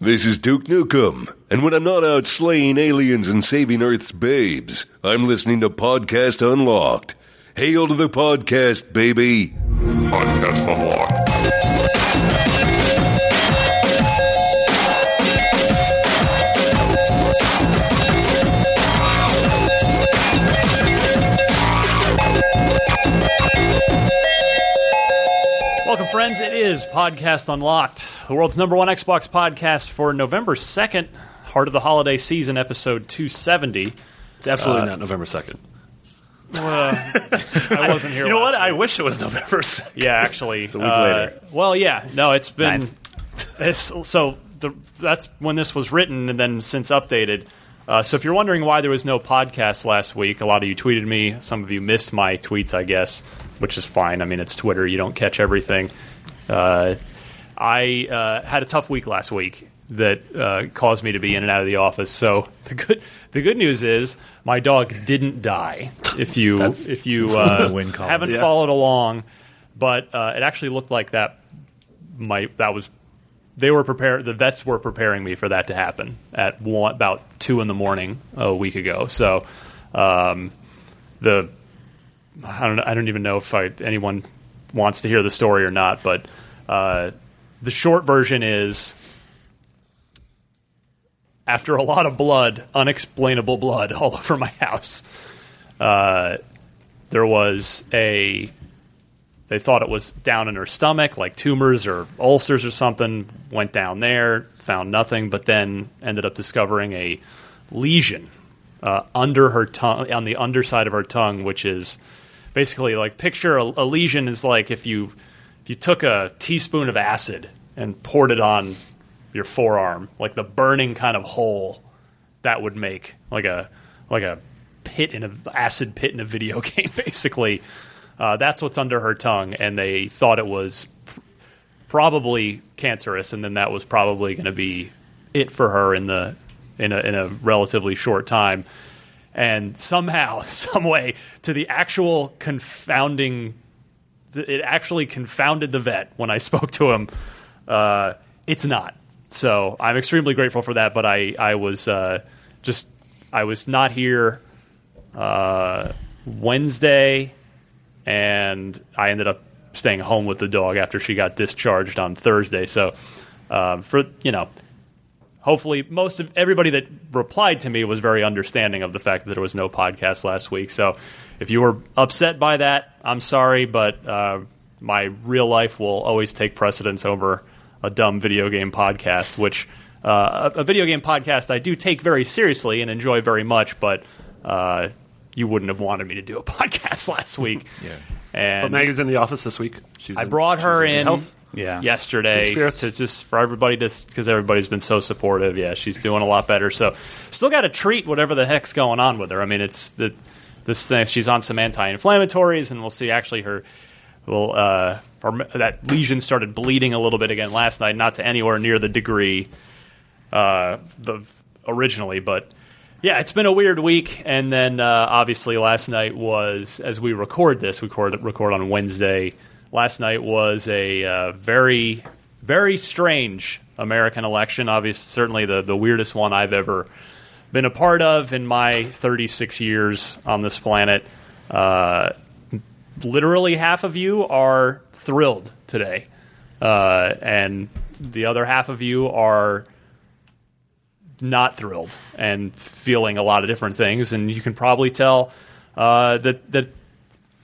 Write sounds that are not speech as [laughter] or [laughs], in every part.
This is Duke Nukem, and when I'm not out slaying aliens and saving Earth's babes, I'm listening to Podcast Unlocked. Hail to the podcast, baby! Podcast Unlocked. Friends. It is Podcast Unlocked, the world's number one Xbox podcast for November 2nd, Heart of the Holiday Season, episode 270. It's absolutely Uh, not November 2nd. [laughs] I wasn't here. You know what? I wish it was November 2nd. Yeah, actually. It's a week uh, later. Well, yeah. No, it's been. It's, so the, that's when this was written and then since updated. Uh, so if you're wondering why there was no podcast last week, a lot of you tweeted me. Some of you missed my tweets, I guess, which is fine. I mean, it's Twitter. You don't catch everything. Uh, I uh, had a tough week last week that uh, caused me to be in and out of the office. So the good the good news is my dog didn't die. If you if you [laughs] uh, a win column. haven't Yeah. followed along, but uh, it actually looked like that might that was they were prepared. The vets were preparing me for that to happen at one, about two in the morning a week ago. So um, the I don't I don't even know if I, anyone wants to hear the story or not, but uh, the short version is after a lot of blood, unexplainable blood [laughs] all over my house. Uh, there was a they thought it was down in her stomach, like tumors or ulcers or something. Went down there, found nothing, but then ended up discovering a lesion uh, under her tongue, on the underside of her tongue, which is basically like picture a, a lesion is like if you if you took a teaspoon of acid and poured it on your forearm, like the burning kind of hole that would make, like a like a pit in a acid pit in a video [laughs] game, basically. Uh, that's what's under her tongue, and they thought it was pr- probably cancerous, and then that was probably going to be it for her in the in a in a relatively short time. And somehow, [laughs] some way, to the actual confounding, it actually confounded the vet when I [laughs] spoke to him. Uh, it's not. So I'm extremely grateful for that. But I I was uh, just I was not here uh, Wednesday, and I ended up staying home with the dog after she got discharged on Thursday. So um, for you know, hopefully most of everybody that replied to me was very understanding of the fact that there was no podcast last week. So if you were upset by that, I'm sorry, but uh, my real life will always take precedence over a dumb video game podcast, which uh, a, a video game podcast I do take very seriously and enjoy very much, but uh, you wouldn't have wanted me to do a [laughs] podcast last week. Yeah. And But Maggie's in the office this week. She I brought she her was in Health. yeah. yesterday spirits. to just for everybody to because everybody's been so supportive. Yeah, she's doing a lot better. So still got to treat whatever the heck's going on with her. I mean, it's the this thing. She's on some anti-inflammatories, and we'll see. Actually, her well, uh, her, that lesion started bleeding a little bit again last night. Not to anywhere near the degree uh, the originally, but Yeah, it's been a weird week, and then uh, obviously last night was as we record this, we record record on Wednesday. Last night was a uh, very, very strange American election. Obviously, certainly the the weirdest one I've ever been a part of in my 36 years on this planet. Uh, literally half of you are thrilled today, uh, and the other half of you are not thrilled and feeling a lot of different things. And you can probably tell uh, that that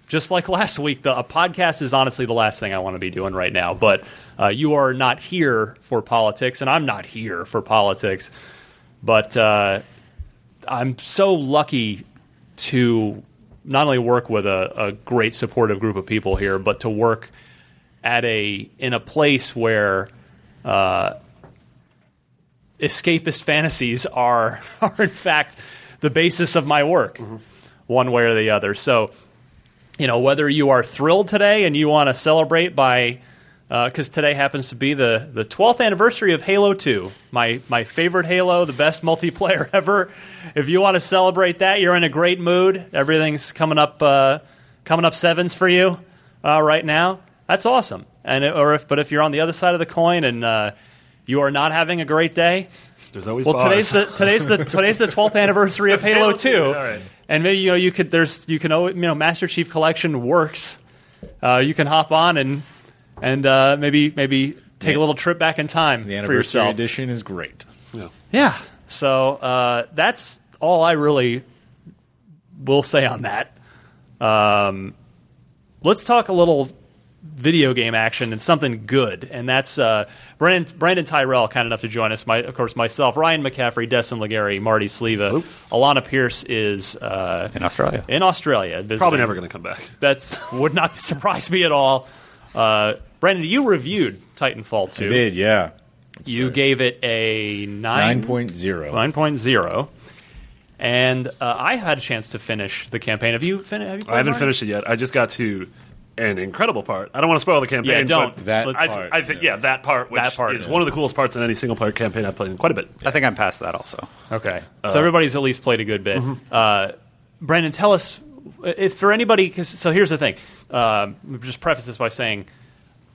just like last week, the a podcast is honestly the last thing I want to be doing right now. But uh, you are not here for politics, and I'm not here for politics. But uh, I'm so lucky to not only work with a, a great supportive group of people here, but to work at a in a place where uh, escapist fantasies are [laughs] are in fact the basis of my work, one way or the other. So, you know, whether you are thrilled today and you want to celebrate by because today happens to be the the 12th anniversary of Halo 2, my my favorite Halo, the best multiplayer [laughs] ever. If you want to celebrate that, you're in a great mood. Everything's coming up uh, coming up sevens for you uh, right now. That's awesome. And it, or if but if you're on the other side of the coin and uh, you are not having a great day, There's always well, bars. today's the today's the today's the [laughs] twelfth anniversary of Halo, Halo 2, 2, all right. and maybe you know you could there's you can always, you know Master Chief Collection works. Uh, you can hop on and and uh, maybe maybe take Yeah. a little trip back in time The for anniversary yourself. edition is great. Yeah. So uh, that's all I really will say on that. Um, let's talk a little video game action and something good, and that's uh, Brandon, Brandon Tyrell, kind enough to join us. My, of course, myself, Ryan McCaffrey, Destin Legarie, Marty Sliva, Alana Pierce is uh, in Australia. in Australia. visiting. Probably never going to come back. That's [laughs] would not surprise me at all. Uh, Brandon, you reviewed Titanfall 2. I did, yeah. You gave it a 9, 9.0. 9.0. And uh, I had a chance to finish the campaign. Have you, fin- have you played I haven't Marty? finished it yet. I just got to an incredible part. I don't want to spoil the campaign. Yeah, don't. But That I, part, I think yeah, that part, which That part, is yeah. one of the coolest parts in any single player campaign I've played in quite a bit. I think I'm past that also. Okay. Uh, so everybody's at least played a good bit. mm-hmm. Uh, Brandon, tell us if for anybody. Cause, so here's the thing. Um, just preface this by saying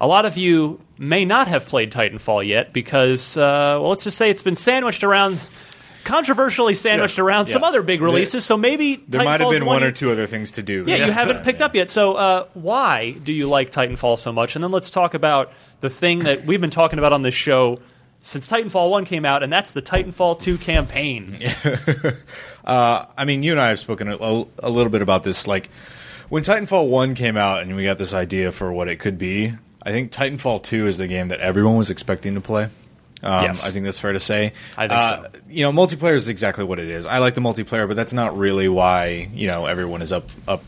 a lot of you may not have played Titanfall yet because, uh, well, let's just say it's been sandwiched around, controversially sandwiched Yeah. around some other big releases. so maybe There might have been one or two other things to do. Yeah, you haven't picked up yet. So, uh, why do you like Titanfall so much? And then let's talk about the thing that we've been talking about on this show since Titanfall 1 came out, and that's the Titanfall 2 campaign. [laughs] I mean, you and I have spoken a, a, a little bit about this. Like, when Titanfall 1 came out and we got this idea for what it could be, I think Titanfall 2 is the game that everyone was expecting to play. Um, Yes. I think that's fair to say. I think uh, so. You know, multiplayer is exactly what it is. I like the multiplayer, but that's not really why, you know, everyone is up, up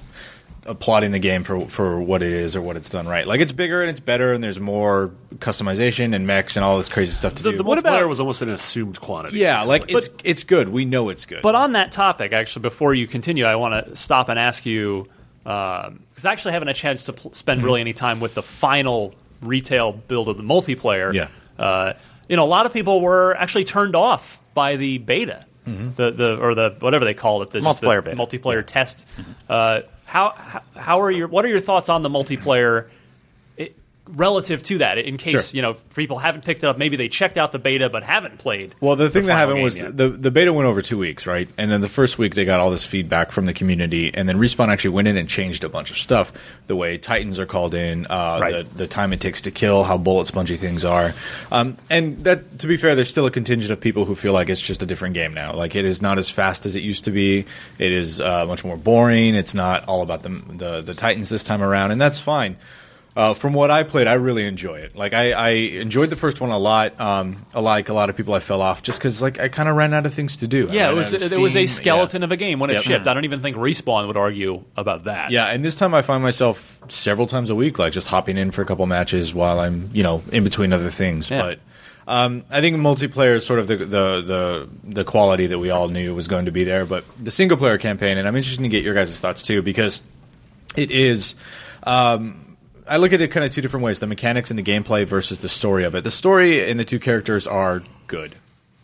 applauding the game for for what it is or what it's done right. Like it's bigger and it's better and there's more customization and mechs and all this crazy stuff to The, do. the What multiplayer about- was almost an assumed quantity. yeah, like it's it's good. We know it's good. But on that topic, actually, before you continue, I want to stop and ask you because I actually haven't a chance to pl- spend really any time with the final retail build of the multiplayer. Yeah. Uh, you know, a lot of people were actually turned off by the beta, the the or the whatever they call it, the just the Multiplayer multiplayer test. Uh, how how are your what are your thoughts on the multiplayer? Relative to that, in case Sure. you know people haven't picked it up, maybe they checked out the beta but haven't played. Well, the thing that happened was yet. the the beta went over two weeks, right? And then the first week they got all this feedback from the community, and then Respawn actually went in and changed a bunch of stuff. The way Titans are called in, uh, Right. the the time it takes to kill, how bullet spongy things are, um, and that to be fair, there's still a contingent of people who feel like it's just a different game now. Like it is not as fast as it used to be. It is uh, much more boring. It's not all about the the, the Titans this time around, and that's fine. Uh, from what I played, I really enjoy it. Like I, I enjoyed the first one a lot. Um, like a lot of people, I fell off just because like I kind of ran out of things to do. I Yeah, it ran was out of it was a steam. skeleton of a game when it Yep. shipped. I don't even think Respawn would argue about that. Yeah. yeah, and this time I find myself several times a week, like just hopping in for a couple matches while I'm, you know, in between other things. Yeah. But um, I think multiplayer is sort of the, the the the quality that we all knew was going to be there. But the single player campaign, and I'm interested to get your guys' thoughts too, because it is. Um, I look at it kind of two different ways: the mechanics and the gameplay versus the story of it. The story and the two characters are good.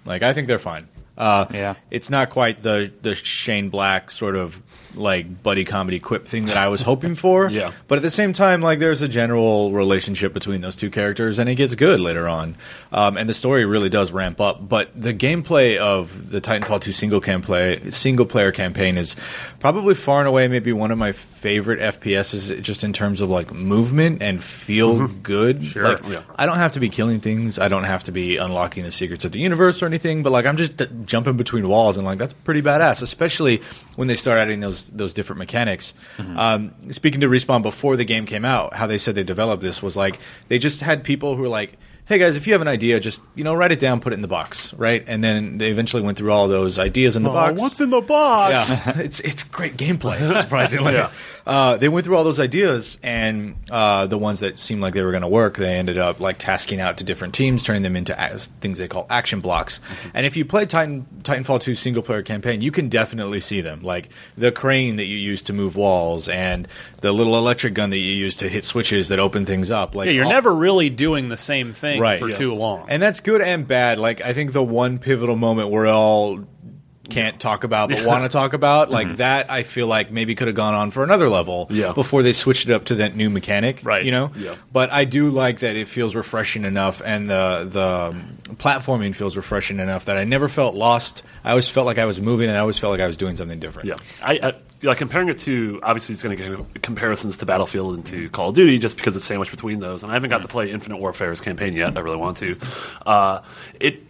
Like I think they're fine. Uh, Yeah. it's not quite the the Shane Black sort of like buddy comedy quip thing that I was hoping for. [laughs] Yeah. but at the same time, like there's a general relationship between those two characters, and it gets good later on, um, and the story really does ramp up. But the gameplay of the Titanfall 2 single campaign, single player campaign, is probably far and away maybe one of my favorite FPSs, just in terms of like movement and feel good. Sure, like, yeah. I don't have to be killing things. I don't have to be unlocking the secrets of the universe or anything. But like, I'm just d- jumping between walls, and like that's pretty badass. Especially when they start adding those those different mechanics. Um, speaking to respawn before the game came out, how they said they developed this was like they just had people who were like. Hey guys, if you have an idea, just you know, write it down, put it in the box, right? And then they eventually went through all those ideas in the box. what's in the box? Yeah, [laughs] it's it's great gameplay. Surprisingly, [laughs] uh, they went through all those ideas, and uh, the ones that seemed like they were going to work, they ended up like tasking out to different teams, turning them into a- things they call action blocks. And if you play Titan Titanfall two single player campaign, you can definitely see them, like the crane that you use to move walls, and the little electric gun that you use to hit switches that open things up. Like Yeah, you're all- never really doing the same thing Right. for Yeah. too long. and that's good and bad. Like I think the one pivotal moment we're all can't talk about but want to talk about like that I feel like maybe could have gone on for another level Yeah. before they switched it up to that new mechanic Right. you know Yeah. but I do like that it feels refreshing enough and the the platforming feels refreshing enough that I never felt lost I always felt like I was moving and I always felt like I was doing something different Yeah, I, I like comparing it to obviously it's going to get comparisons to Battlefield and to Call of Duty just because it's sandwiched between those, and I haven't got to play Infinite Warfare's campaign yet. I really want to. Uh, it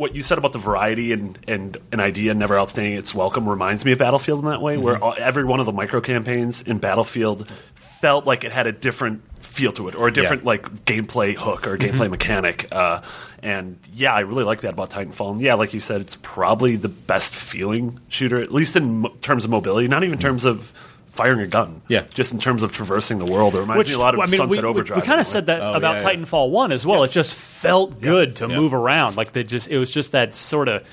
what you said about the variety and, and an idea never outstaying its welcome reminds me of Battlefield in that way, where mm-hmm. all, every one of the micro campaigns in Battlefield felt like it had a different feel to it or a different like gameplay hook or gameplay mm-hmm. mechanic. Uh, and yeah, I really like that about Titanfall. And yeah, like you said, it's probably the best feeling shooter, at least in mo- terms of mobility, not even in mm-hmm. terms of firing a gun. Yeah. just in terms of traversing the world. It reminds me a lot of I mean, Sunset we, Overdrive. We, kind of said that Oh, about yeah, yeah. Titanfall One as well. It just felt good to Yeah. move around. Like they just, it was just that sort of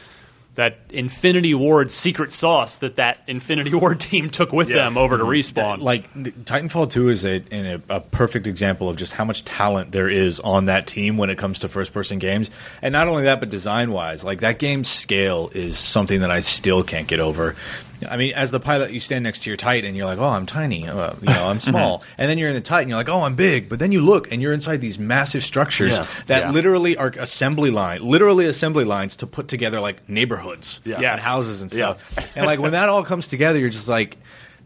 that Infinity Ward secret sauce that that Infinity [laughs] Ward team took with Yeah. them over to mm-hmm. respawn. like Titanfall 2 is a, in a, a perfect example of just how much talent there is on that team when it comes to first person games. And not only that, but design wise, like that game's scale is something that I still can't get over. I mean, as the pilot, you stand next to your Titan and you're like, oh, I'm tiny. Uh, you know, I'm [laughs] small. and then you're in the Titan, you're like, oh, I'm big. But then you look and you're inside these massive structures Yeah. that Yeah. literally are assembly line, literally assembly lines to put together like neighborhoods Yeah. and Yes. houses and Yeah. stuff. and like when that all comes together, you're just like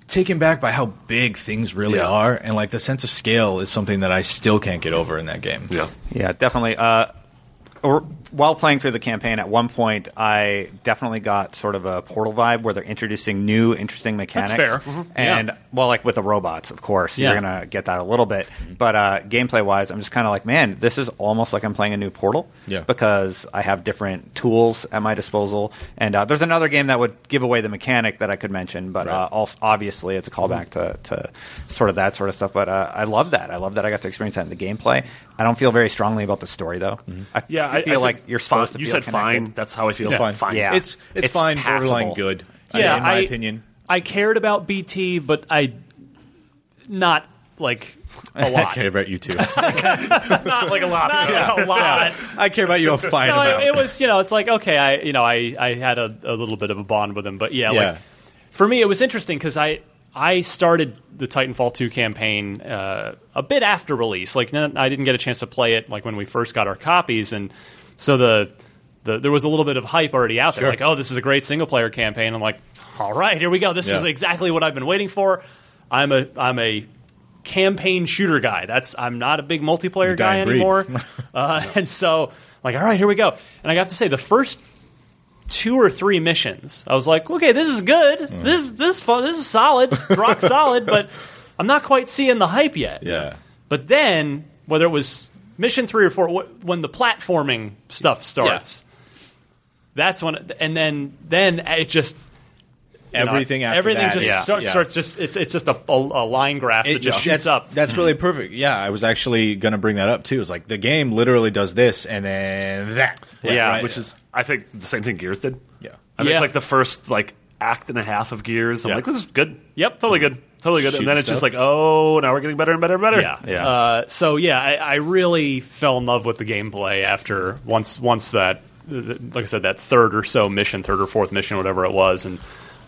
taken back by how big things really Yeah. are, and like the sense of scale is something that I still can't get over in that game. yeah. Yeah, definitely. Uh, or, while playing through the campaign, at one point, I definitely got sort of a Portal vibe where they're introducing new, interesting mechanics. fair. Mhm. And, Yeah. well, like with the robots, of course, Yeah. you're going to get that a little bit. But uh, gameplay wise, I'm just kind of like, man, this is almost like I'm playing a new Portal. Yeah. Because I have different tools at my disposal. And uh, there's another game that would give away the mechanic that I could mention, but uh, also, obviously it's a callback to, to sort of that sort of stuff. But uh, I love that. I love that I got to experience that in the gameplay. I don't feel very strongly about the story, though. I Yeah, I, feel I like think you're supposed fine. to You feel said fine. That's how I feel. It's fine. Fine. Yeah. It's it's, It's fine, passable. borderline good. I- yeah, in my I- opinion. I cared about BT, but I not like a lot. [laughs] I care about you too. [laughs] not like a lot. Not [laughs] a lot. I care about you a fine No, amount. it, it was you know it's like okay I you know I I had a, a little bit of a bond with him, but yeah, Yeah. like for me it was interesting because I I started the Titanfall 2 campaign uh, a bit after release. Like n- I didn't get a chance to play it like when we first got our copies, and so the. The, there was a little bit of hype already out there, Sure. like, "Oh, this is a great single player campaign." I'm like, "All right, here we go. This Yeah. is exactly what I've been waiting for." I'm a I'm a campaign shooter guy. That's I'm not a big multiplayer guy anymore. [laughs] [laughs] uh, and so, like, all right, here we go. And I have to say, the first two or three missions, I was like, okay, this is good. Mm. This this is fun. This is solid, rock solid. But I'm not quite seeing the hype yet. Yeah. But then, whether it was mission three or four, wh- when the platforming stuff starts, that's when, and then then it just. you know, Everything after everything that just is- start- yeah. starts just it's it's just a, a, a line graph that It- just that's, shoots up. That's really perfect. Yeah, I was actually going to bring that up too. It's like the game literally does this and then that. Yeah, right? which is I think the same thing Gears did. Yeah. I think Yeah. like the first like act and a half of Gears, I'm Yeah. like, this is good. Yep. totally good, totally good. And then it's just like, oh, now we're getting better and better and better. Yeah, Yeah. Uh, so yeah, I, I really fell in love with the gameplay after once once that like I said, that third or so mission, third or fourth mission, whatever it was, and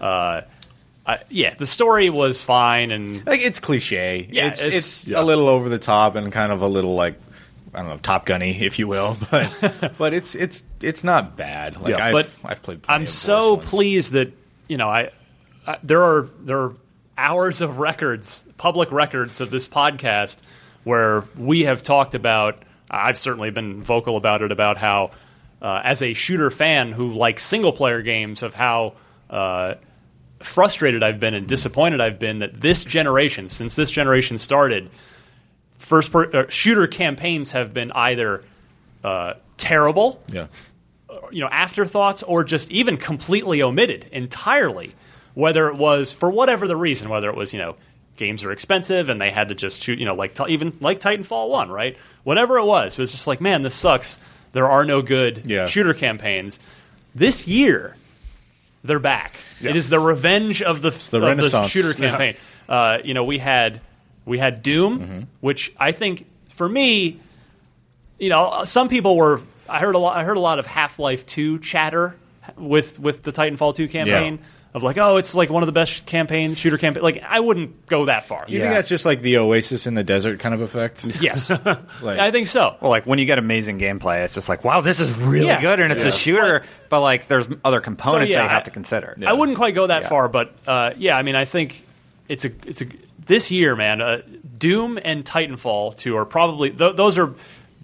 uh, I, yeah, the story was fine, and Like it's cliche. Yeah, it's it's- it's, yeah. a little over the top and kind of a little like I don't know, Top Gunny, [laughs] if you will. [laughs] But but it's it's it's not bad. Like Yeah, I've, but I've played. I'm so ones. pleased that you know I, I there are there are hours of records, public records of this podcast where we have talked about. I've certainly been vocal about it about how, uh, as a shooter fan who likes single player games, of how. Uh, frustrated I've been and disappointed I've been that this generation, since this generation started, first per, uh, shooter campaigns have been either uh, terrible, Yeah. you know afterthoughts or just even completely omitted entirely whether it was for whatever the reason whether it was you know games are expensive and they had to just shoot you know like even like titanfall 1 right whatever it was it was just like man this sucks there are no good Yeah. shooter campaigns this year they're back it is the revenge of the, the of the shooter campaign uh, you know we had we had doom Mm-hmm. which i think for me you know, some people were. I heard a lot. I heard a lot of Half Life Two chatter with with the Titanfall Two campaign of like, oh, it's like one of the best campaigns, shooter campaign. Like, I wouldn't go that far. You think that's just like the Oasis in the desert kind of effect? [laughs] Yes, [laughs] Like- I think so. Well, like when you get amazing gameplay, it's just like, wow, this is really Yeah. good, and it's Yeah. a shooter. But like, there's other components yeah, that you have I- to consider. I wouldn't quite go that Yeah. far, but uh, yeah, I mean, I think it's a it's a this year, man. Uh, Doom and Titanfall two are probably th- those are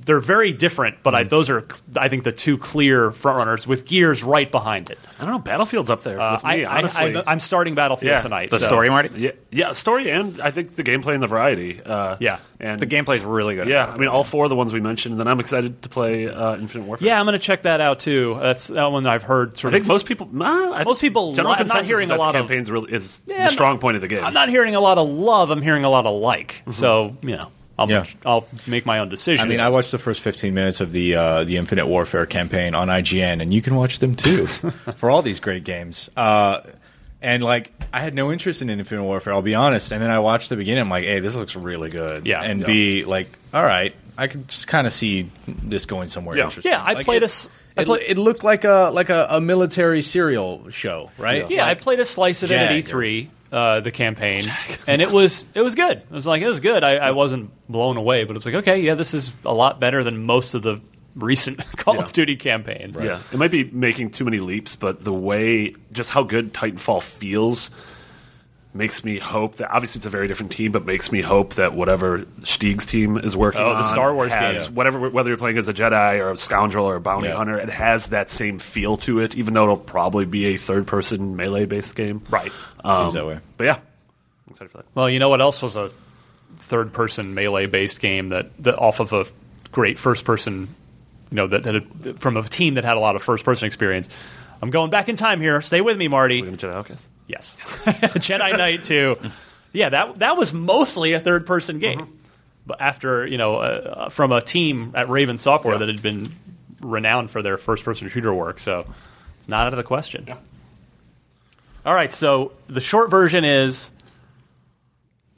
they're very different, but I, those are I think the two clear frontrunners with Gears right behind it. I don't know. Battlefield's up there Uh, with me. I, honestly, I, am starting Battlefield Yeah. tonight. The so- story, Marty. yeah, yeah, story and I think the gameplay and the variety. Uh, Yeah. and The gameplay's really good. Yeah, I mean all four of the ones we mentioned. And then I'm excited to play uh, Infinite Warfare. Yeah, I'm going to check that out too. That's that one I've heard. Sort I Sort think of. most people. Nah, I Most think people General li- I'm not hearing is a lot the of- campaigns really is Yeah, the strong not- point of the game. I'm not hearing a lot of love. I'm hearing a lot of like. Mm-hmm. So you know, I'll Yeah. I'll make my own decision. I mean, I watched the first 15 minutes of the uh, the Infinite Warfare campaign on IGN, and you can watch them too [laughs] for all these great games. Uh, and like, I had no interest in Infinite Warfare. I'll be honest. And then I watched the beginning. I'm like, hey, this looks really good. Yeah. And Yeah. be like, all right, I could just kind of see this going somewhere Yeah. interesting. Yeah, I Like, played it, a s- I It, play- it looked like a like a, a military serial show, right? yeah, I Like- played a slice of it at Jag. E3, uh, the campaign, and it was it was good. It was like it was good. I, I wasn't blown away, but it's like okay, yeah, this is a lot better than most of the recent [laughs] Call Yeah. of Duty campaigns. Yeah, it might be making too many leaps, but the way just how good Titanfall feels makes me hope that obviously it's a very different team, but makes me hope that whatever Stig's team is working Oh, on, the Star Wars has, game. whatever whether you're playing as a Jedi or a scoundrel or a bounty Yeah. hunter, it has that same feel to it, even though it'll probably be a third person melee based game. Right. Um, Seems that way. But yeah, I'm excited for that. Well, you know what else was a third-person melee-based game that, that off of a great first-person, you know, that, that had, from a team that had a lot of first-person experience. I'm going back in time here. Stay with me, Marty. We're gonna Jedi Outcast. Yes, [laughs] Jedi Knight Two. Yeah, that that was mostly a third-person game, Mm-hmm. but after you know, uh, from a team at Raven Software Yeah. that had been renowned for their first-person shooter work, so it's not out of the question. Yeah. All right, so the short version is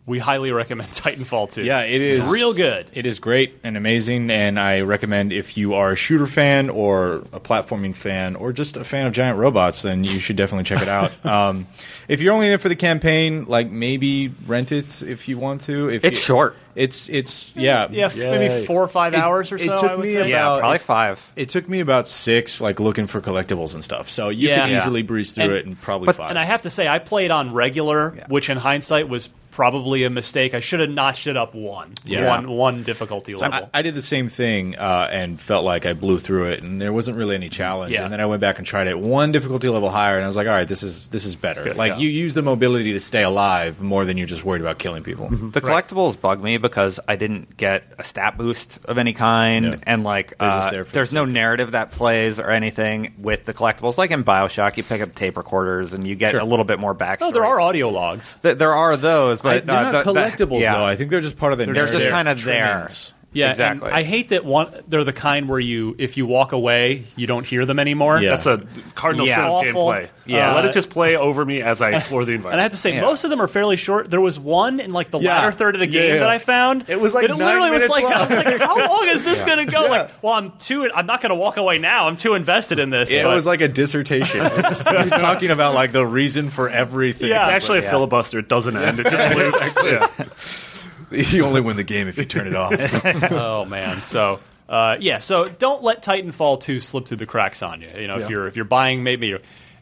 we highly recommend [laughs] Titanfall 2. Yeah, it is It's real good. It is great and amazing, and I recommend if you are a shooter fan or a platforming fan or just a fan of giant robots, then you should definitely check it [laughs] out. um, if you're only in it for the campaign, like maybe rent it if you want to. If It's you- short. It's it's yeah Yeah, f- maybe four or five It- hours or it so. took I would me say. about- Yeah, probably it- five. It took me about six, like looking for collectibles and stuff. So you Yeah. can Yeah. easily breeze through And- it in probably but- five. And I have to say, I played on regular, which in hindsight was probably a mistake. I should have notched it up one, Yeah. one, one difficulty I, level. I did the same thing uh, and felt like I blew through it, and there wasn't really any challenge. Yeah. And then I went back and tried it one difficulty level higher, and I was like, "All right, this is this is better." good, like yeah. you use the mobility to stay alive more than you're just worried about killing people. The collectibles bug me because I didn't get a stat boost of any kind, Yeah. and like uh, there there's the no sake. narrative that plays or anything with the collectibles. Like in Bioshock, you pick up tape recorders and you get Sure. a little bit more backstory. oh, there are audio logs. Th- there are those, I- but they're uh, not the- the- collectibles yeah. though. I think they're just part of the. They're just narrative kind of there. trimmings. Yeah, Exactly. I hate that one. They're the kind where you, if you walk away, you don't hear them anymore. Yeah. That's a cardinal Yeah. sin of gameplay. Yeah. Uh, let it just play over me as I [laughs] explore the environment. And I have to say, Yeah. most of them are fairly short. There was one in like the Yeah. latter third of the game yeah. that I found. It was like it nine literally was minutes like, I was like, how long is this going to go? Like, well, I'm too. I'm not going to walk away now. I'm too invested in this. It but- was like a dissertation. [laughs] He's talking about like the reason for everything. Yeah. it's actually a Yeah. filibuster. It doesn't end. It just [laughs] loops. Yeah. [laughs] you only win the game if you turn it off. [laughs] oh man. So. Uh, yeah, so don't let Titanfall 2 slip through the cracks on you. You know, if you're if you're buying, maybe, you're,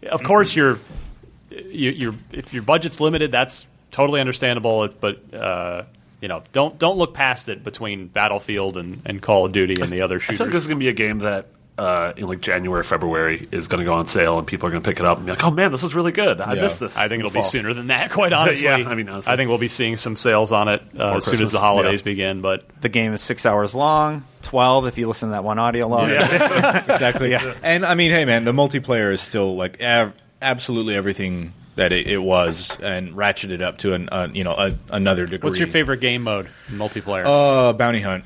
of course, you're, you, you're if your budget's limited, that's totally understandable. It's, but uh, you know, don't don't look past it between Battlefield and, and Call of Duty and the other I shooters. feel like this is going to be a game that uh, in like January, February is going to go on sale, and people are going to pick it up and be like, "Oh man, this was really good. I Yeah. missed this." I think it'll the be sooner than that. [laughs] Quite honestly, Yeah, I mean, honestly. I think we'll be seeing some sales on it uh, as soon as the holidays yeah. begin. But The game is six hours long, twelve if you listen to that one audio log. [laughs] [laughs] exactly. Yeah. And I mean, hey, man, the multiplayer is still like av- absolutely everything that it, it was, and ratcheted up to an uh, you know a, another degree. what's your favorite game mode multiplayer? Uh, bounty hunt.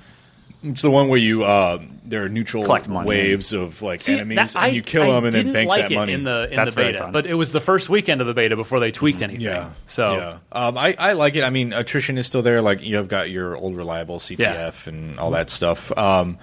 It's the one where you uh, there are neutral Collect money. waves of like See, enemies, that- and I- you kill I them and then didn't bank like that it money. in the in That's the very beta, fun. but it was the first weekend of the beta before they tweaked anything. Yeah. So yeah, um, I I like it. I mean, attrition is still there. Like you've got your old reliable CTF Yeah. and all that stuff. Um,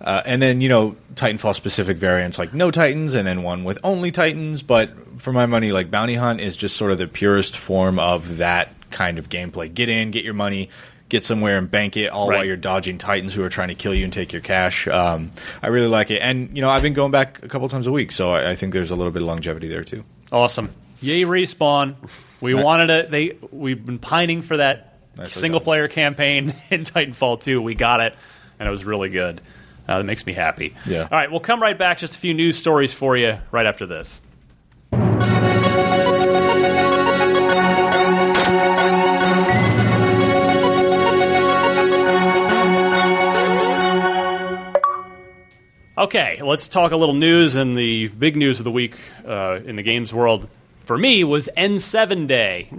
uh, and then you know Titanfall specific variants like no Titans, and then one with only Titans. But for my money, like Bounty Hunt is just sort of the purest form of that kind of gameplay. Get in, get your money. Get somewhere and bank it all while you're dodging titans who are trying to kill you and take your cash. Um, I really like it, and you know I've been going back a couple times a week, so I, I think there's a little bit of longevity there too. awesome! Yay, respawn! We wanted it. They we've been pining for that Nicely single done. player campaign [laughs] in Titanfall 2. We got it, and it was really good. Uh, that makes me happy. Yeah. All right, we'll come right back. Just a few news stories for you right after this. Okay, let's talk a little news. And the big news of the week uh, in the games world for me was N7 Day,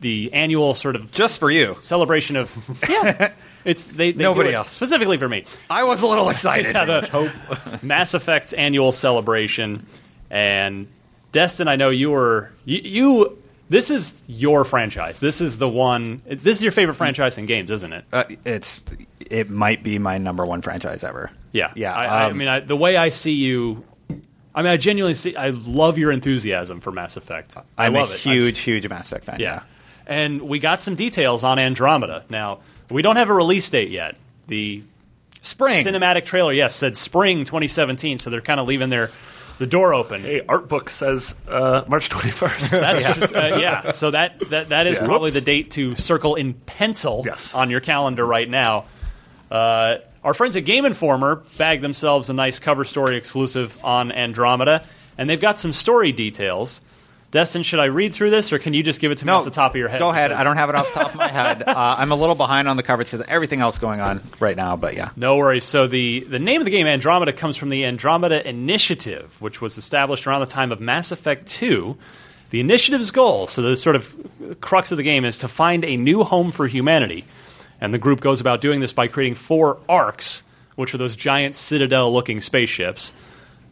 the annual sort of Just for you. celebration of [laughs] yeah. It's they, they do Nobody it else. specifically for me. I was a little excited. Yeah, the [laughs] Mass Effect's annual celebration, and Destin. I know you were you. you this is your franchise. This is the one. This is your favorite franchise in games, isn't it? Uh, it's it might be my number one franchise ever. Yeah, yeah. I, I um, mean, I, the way I see you, I mean, I genuinely see. I love your enthusiasm for Mass Effect. I I'm love a it. huge, I've- huge Mass Effect fan. Yeah. And we got some details on Andromeda. Now, we don't have a release date yet. The Spring. cinematic trailer, yes, said spring 2017, so they're kind of leaving their the door open. Hey, art book says uh, March 21st. [laughs] That's [laughs] just, uh, yeah. So that that, that is Yeah. probably Whoops. the date to circle in pencil Yes. on your calendar right now. Uh, our friends at Game Informer bagged themselves a nice cover story exclusive on Andromeda, and they've got some story details. Destin, should I read through this, or can you just give it to me no, off the top of your head? Go ahead. Because- I don't have it off the top of my head. [laughs] Uh, I'm a little behind on the coverage because everything else going on right now. But yeah, No worries. So the, the name of the game Andromeda comes from the Andromeda Initiative, which was established around the time of Mass Effect 2. The initiative's goal, so the sort of crux of the game, is to find a new home for humanity. And the group goes about doing this by creating four arks, which are those giant citadel-looking spaceships.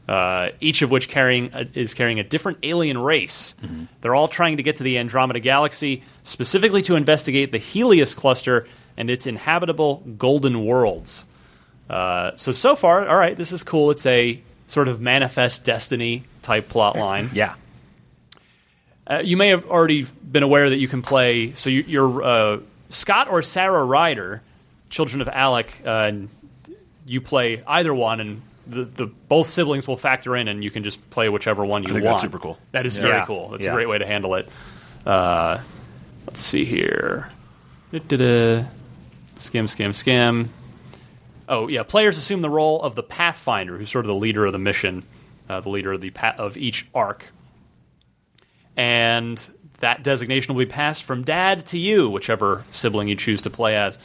Uh, each of which carrying a, is carrying a different alien race. They're all trying to get to the Andromeda Galaxy, specifically to investigate the Heleus cluster and its inhabitable golden worlds. Uh, so so far, all right, this is cool. It's a sort of manifest destiny type plot line. yeah. Uh, you may have already been aware that you can play. So you, you're uh, Scott or Sarah Ryder, children of Alec, uh, and you play either one, and the, the both siblings will factor in, and you can just play whichever one you think want. that's super cool. That is very cool. That's Yeah. a great way to handle it. Uh, let's see here. Da-da-da. Skim, skim, skim. Oh yeah, players assume the role of the Pathfinder, who's sort of the leader of the mission, uh, the leader of the pa- of each ark, and that designation will be passed from dad to you, whichever sibling you choose to play as.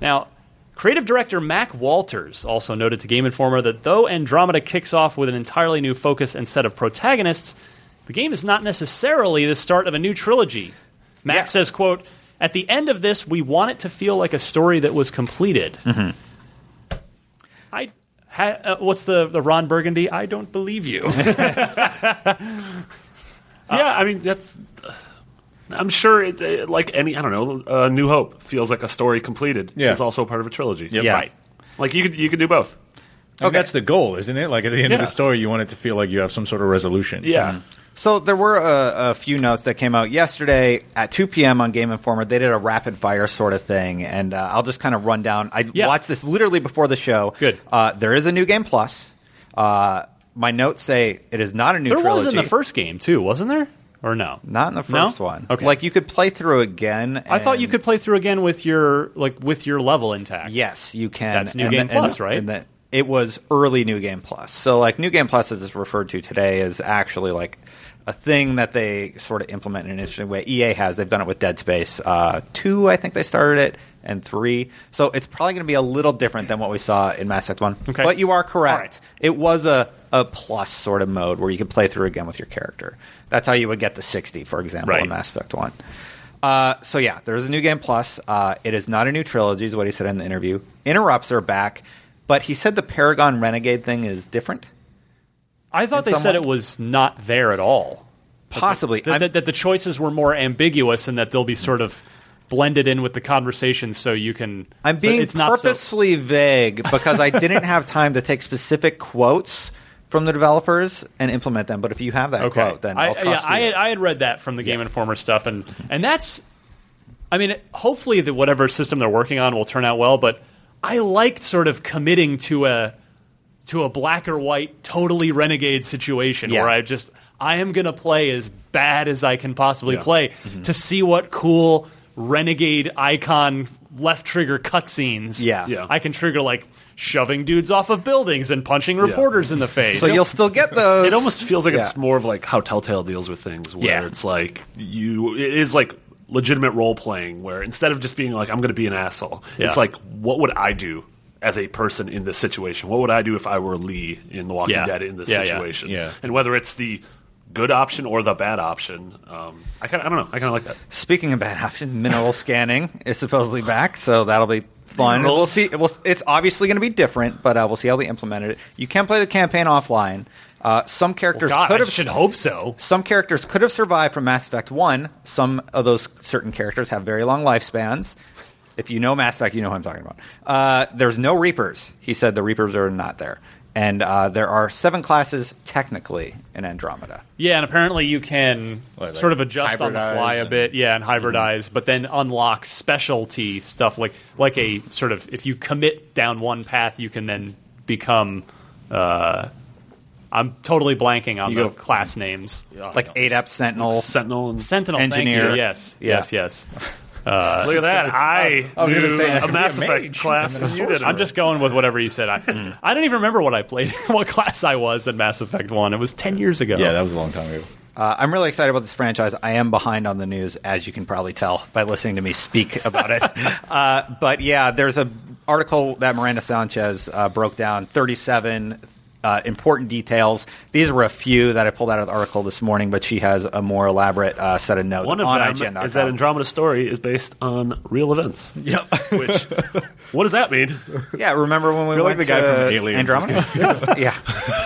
Now, creative director Mac Walters also noted to Game Informer that though Andromeda kicks off with an entirely new focus and set of protagonists, the game is not necessarily the start of a new trilogy. Mac Yeah. says, "quote At the end of this, we want it to feel like a story that was completed." I. Ha, uh, what's the the Ron Burgundy? I don't believe you. [laughs] yeah, I mean that's. I'm sure it, uh, like any I don't know. Uh, New Hope feels like a story completed. Yeah. It's also part of a trilogy. Yep. Yeah. Right. Like you could you could do both. Okay. That's the goal, isn't it? Like at the end of the story, you want it to feel like you have some sort of resolution. Yeah. So there were a, a few notes that came out yesterday at 2 p.m. on Game Informer. They did a rapid fire sort of thing, and uh, I'll just kind of run down. I Yeah. watched this literally before the show. Good. Uh, there is a new game plus. Uh, my notes say it is not a new there trilogy. was in the first game too, wasn't there? Or no? Not in the No? first one. Okay. Like you could play through again. I thought you could play through again with your like with your level intact. Yes, you can. That's New And Game the- and- Plus, right? And the, it was early New Game Plus. So, like, New Game Plus, as it's referred to today, is actually like a thing that they sort of implement in an interesting way. EA has. They've done it with Dead Space uh, 2, I think they started it, and 3. So, it's probably going to be a little different than what we saw in Mass Effect 1. Okay. But you are correct. Right. It was a, a plus sort of mode where you could play through again with your character. That's how you would get to 60, for example, Right. in Mass Effect 1. Uh, so yeah, there's a new game plus. Uh, it is not a new trilogy, is what he said in the interview. Interrupts are back, but he said the Paragon Renegade thing is different. I thought they said it was not there at all. Possibly, That, I'm- that, that the choices were more ambiguous and that they'll be sort of blended in with the conversation, so you can. I'm so being so- purposefully vague because I didn't have time to take specific quotes from the developers and implement them. But if you have that okay. quote, then I, I'll yeah, trust I had, I had read that from the Game Informer stuff, and and that's. I mean, hopefully, the whatever system they're working on will turn out well. But I liked sort of committing to a to a black or white, totally renegade situation Yeah. where I just I am going to play as bad as I can possibly Yeah. play mm-hmm. to see what cool renegade icon left trigger cutscenes. Yeah. Yeah. I can trigger like shoving dudes off of buildings and punching reporters in the [laughs] face. so you'll still get [laughs] those. It almost feels like Yeah. it's more of like how Telltale deals with things, where Yeah. it's like you, it is like legitimate role playing, where instead of just being like I'm going to be an asshole, Yeah. it's like what would I do as a person in this situation? What would I do if I were Lee in The Walking Yeah. Dead in this Yeah, yeah. situation? Yeah. and whether it's the good option or the bad option, um, I kind I don't know, I kind of like that. Speaking of bad options, mineral scanning is supposedly back, so that'll be fun. We'll see. We'll, it's obviously going to be different, but uh, we'll see how they implemented it. You can play the campaign offline. Uh, some characters God, could I have should hope so. some characters could have survived from Mass Effect 1. Some of those certain characters have very long lifespans. If you know Mass Effect, you know what I'm talking about. Uh, there's no Reapers. He said the Reapers are not there. And uh, there are seven classes technically in Andromeda. Yeah, and apparently you can What, like sort of adjust on the fly a bit, yeah, and hybridize, but then unlock specialty stuff like like a sort of if you commit down one path, you can then become. Uh, I'm totally blanking on You the go- class names. Like Adept, Sentinel. Sentinel Sentinel, Engineer. Thank you. Yes, Yeah. yes, [laughs] yes. look at that. I, I was gonna say, a Mass a Effect mage. class you did. I'm just going with whatever you said. I, I don't even remember what I played, [laughs] what class I was in Mass Effect One. It was ten years ago. Yeah, that was a long time ago. Uh, I'm really excited about this franchise. I am behind on the news, as you can probably tell by listening to me speak about it. [laughs] uh, but yeah, there's a article that Miranda Sanchez uh, broke down 37 uh, important details. These were a few that I pulled out of the article this morning, but she has a more elaborate uh, set of notes One of on them IGN.com. is that Andromeda story is based on real events. Yep. Which, what does that mean? Yeah, remember when we feel like went the guy to from Aliens is Andromeda? [laughs] yeah,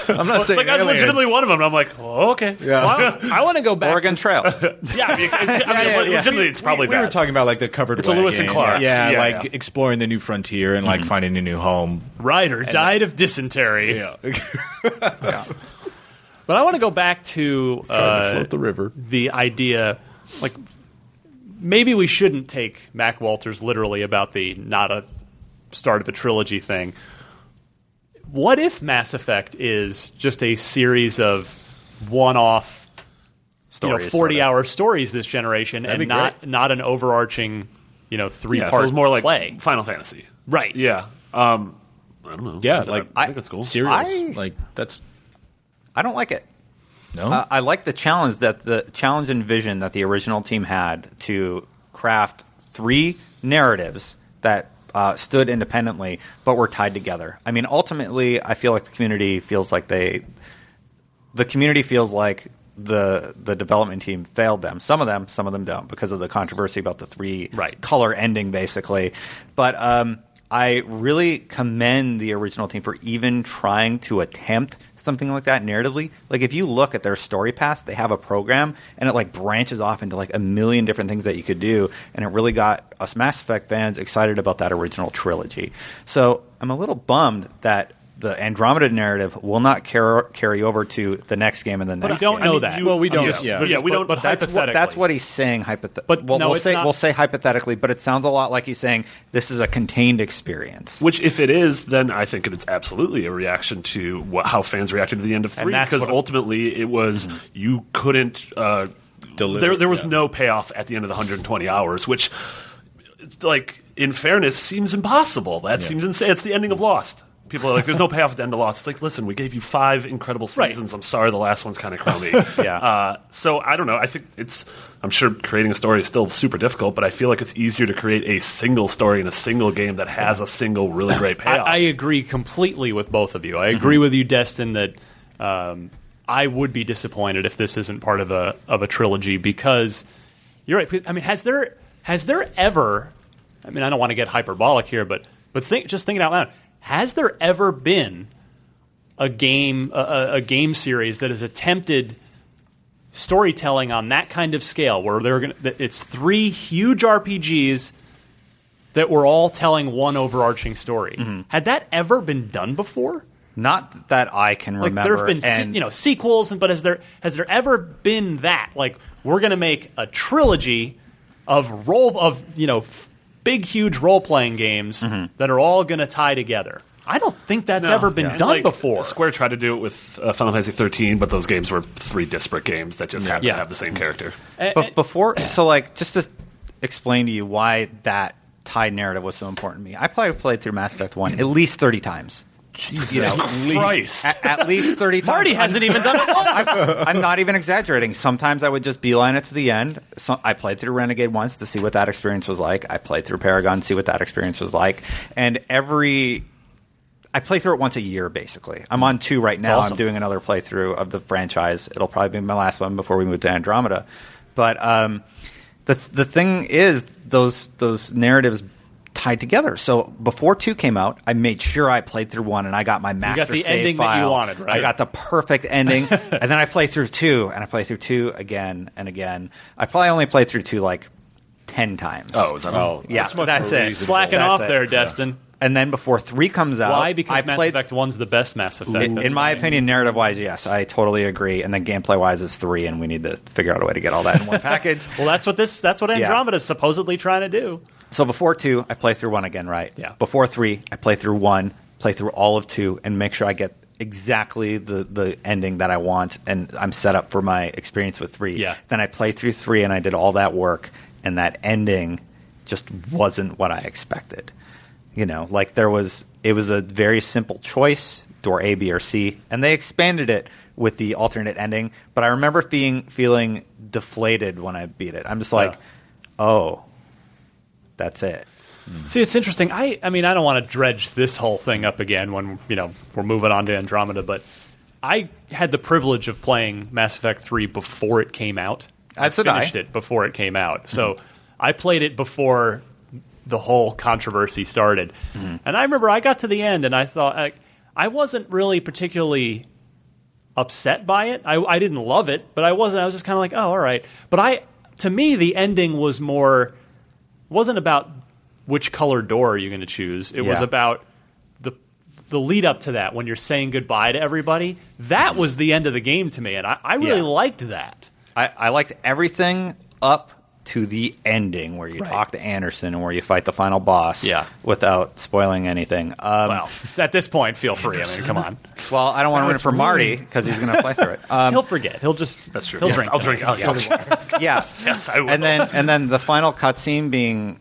I'm not saying Like I was aliens. legitimately one of them. And I'm like, oh, okay. Yeah. Well, I, [laughs] want to go back. Oregon Trail. [laughs] Yeah, I mean, I mean, yeah, yeah. legitimately, it's probably we, we were talking about like the covered It's a Lewis and. Clark. Yeah, Yeah, like yeah. exploring the new frontier and like finding a new home. Ryder died of dysentery. [laughs] But I want to go back to, uh, float the river. the idea, like maybe we shouldn't take Mac Walters literally about the not a start of a trilogy thing. What if Mass Effect is just a series of one-off, you know, Stories, forty-hour stories this generation, That'd and not not an overarching, you know, three-part feels more like play? Final Fantasy. Right. Yeah. Um, I don't know. Yeah, I, like I think that's cool. Serious. I- like that's I don't like it. no. Uh, I like the challenge that the challenge and vision that the original team had to craft three narratives that uh, stood independently but were tied together. I mean, ultimately, I feel like the community feels like they, the community feels like the the development team failed them. Some of them, some of them don't because of the controversy about the three Right. color ending, basically. But um, I really commend the original team for even trying to attempt something like that narratively. Like if you look at their story path, they have a program and it like branches off into like a million different things that you could do, and it really got us Mass Effect fans excited about that original trilogy. So I'm a little bummed that the Andromeda narrative will not car- carry over to the next game and the But next. I don't game. know mean, that. you- Well, we don't- Just, yeah. yeah, we don't. but That's what, that's what he's saying. Hypothet- But well, no, we'll say not- we'll say hypothetically, but it sounds a lot like he's saying this is a contained experience. Which, if it is, then I think it's absolutely a reaction to what, how fans reacted to the end of three. Because ultimately, it was you couldn't. Uh, Deliver, there, there was yeah. no payoff at the end of the 120 hours, which, like, in fairness, seems impossible. That seems insane. It's the ending of Lost. People are like, "There's no payoff at the end of Lost." It's like, listen, we gave you five incredible Right. seasons. I'm sorry, the last one's kind of crummy. [laughs] Yeah. Uh, so I don't know. I think it's. I'm sure creating a story is still super difficult, but I feel like it's easier to create a single story in a single game that has a single really great payoff. I agree completely with both of you. I agree with you, Destin, that um, I would be disappointed if this isn't part of a of a trilogy because you're right. I mean, has there has there ever? I mean, I don't want to get hyperbolic here, but but think just thinking out loud, has there ever been a game a- a, game series that has attempted storytelling on that kind of scale where they're going to it's three huge RPGs that were all telling one overarching story. Mm-hmm. Had that ever been done before? Not that I can Like remember. there have been se- you know sequels, but has there has there ever been that? Like we're going to make a trilogy of role of you know f- big huge role playing games Mm-hmm. that are all going to tie together. I don't think that's No. ever been And, done like, before. Square tried to do it with uh, Final Fantasy 13, but those games were three disparate games that just happened Yeah. to have the same character. And- But and- before, so like, just to explain to you why that tied narrative was so important to me, I probably played through Mass Effect One at least thirty times. Jesus [laughs] Christ. At, at least thirty [laughs] times. Marty hasn't even done it [laughs] once. I'm, I'm not even exaggerating. Sometimes I would just beeline it to the end. So, I played through Renegade once to see what that experience was like. I played through Paragon to see what that experience was like. And every. I play through it once a year, basically. I'm on two right now. awesome. I'm doing another playthrough of the franchise. It'll probably be my last one before we move to Andromeda. But um, the the thing is, those those narratives tied together. So before two came out, I made sure I played through one and I got my master the save ending that you wanted, right? I got the perfect ending, [laughs] and then I play through two, and I play through two again and again. I probably only played through two like ten times. Oh, is that Oh, yeah, that's much that's more it. reasonable. Slacking That's off it. there, Destin. And then before three comes out, Why? Because I Mass played, Effect One's the best Mass Effect. in, in my opinion, narrative wise, yes, I totally agree. And then gameplay wise, it's three, and we need to figure out a way to get all that in one [laughs] package. Well, that's what this. That's what Andromeda is supposedly trying to do. So before two, I play through one again, right? Yeah. Before three, I play through one, play through all of two, and make sure I get exactly the, the ending that I want, and I'm set up for my experience with three. Yeah. Then I play through three, and I did all that work, and that ending just wasn't what I expected. You know, like there was, it was a very simple choice, door A, B, or C, and they expanded it with the alternate ending. But I remember being feeling deflated when I beat it. I'm just like, Yeah. oh, that's it. See, it's interesting. I, I mean, I don't want to dredge this whole thing up again when you know we're moving on to Andromeda, but I had the privilege of playing Mass Effect Three before it came out. That's I finished it before it came out, so mm-hmm. I played it before the whole controversy started. Mm-hmm. And I remember I got to the end and I thought I, I wasn't really particularly upset by it. I, I didn't love it, but I wasn't. I was just kind of like, oh, all right. But I, to me, the ending was more wasn't about which color door are you going to choose. It was Yeah. about the the lead up to that when you're saying goodbye to everybody. That was the end of the game to me, and I, I really Yeah. liked that. I, I liked everything up to the ending where you Right. talk to Anderson and where you fight the final boss. Yeah. Without spoiling anything. Um, Well, at this point, feel free. I mean, come on. well, I don't want to ruin it it's for Marty because he's going to play through it. [laughs] Um, he'll forget. He'll just That's true. He'll Yeah, drink. I'll drink. I'll, yeah. yeah. [laughs] Yes, I will. And then and then the final cutscene being.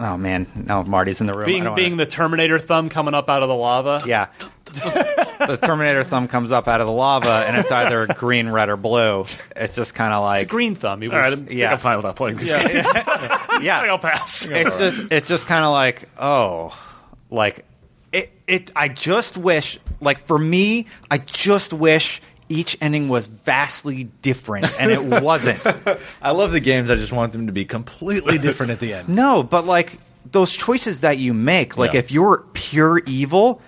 Oh man! Now Marty's in the room. Being being wanna- the Terminator thumb coming up out of the lava. yeah. [laughs] the Terminator thumb comes up out of the lava, and it's either green, red, or blue. It's just kind of It's a like green thumb. He All right, was, I think yeah. I'm fine without playing these games. [laughs] yeah. I'll pass. it's just it's just kind of like oh like it it i just wish like for me i just wish each ending was vastly different and it [laughs] wasn't I love the games. I just want them to be completely different at the end. no but like those choices that you make, like Yeah. if you're pure evil,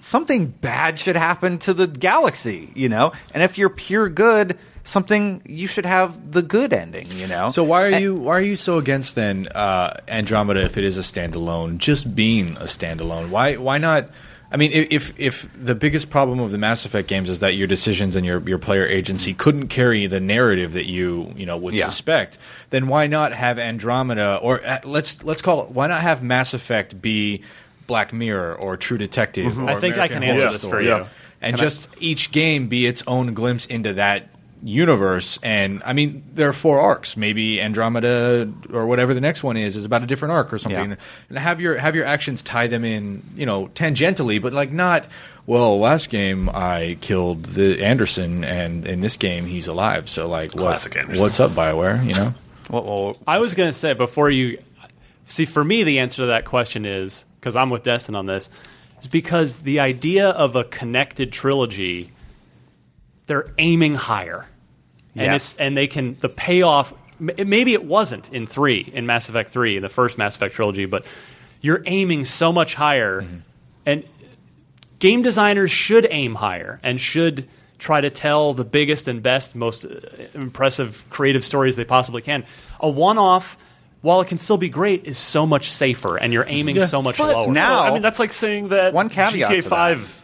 something bad should happen to the galaxy, you know? And if you're pure good, something you should have the good ending, you know? So why are And- you why are you so against then uh, Andromeda if it is a standalone, just being a standalone? Why why not? I mean, if if the biggest problem of the Mass Effect games is that your decisions and your, your player agency couldn't carry the narrative that you you know would Yeah. suspect, then why not have Andromeda or uh, let's let's call it why not have Mass Effect be Black Mirror or True Detective? Mm-hmm. Or I think I American can answer Horror this for Story? you. and just each game be its own glimpse into that universe and i mean there are four arcs maybe andromeda or whatever the next one is is about a different arc or something Yeah. and have your have your actions tie them in you know tangentially but like not well last game i killed the anderson and in this game he's alive so like what, Classic Anderson. what's up bioware you know [laughs] Well, well, I was going to say before you see for me the answer to that question is because I'm with Destin on this is because the idea of a connected trilogy they're aiming higher and Yes. it's and they can the payoff maybe it wasn't in 3 in Mass Effect 3 in the first Mass Effect trilogy but you're aiming so much higher and game designers should aim higher and should try to tell the biggest and best, most uh, impressive creative stories they possibly can. A one-off, while it can still be great, is so much safer, and you're aiming so much But lower. now- I mean, that's like saying that one caveat GTA Five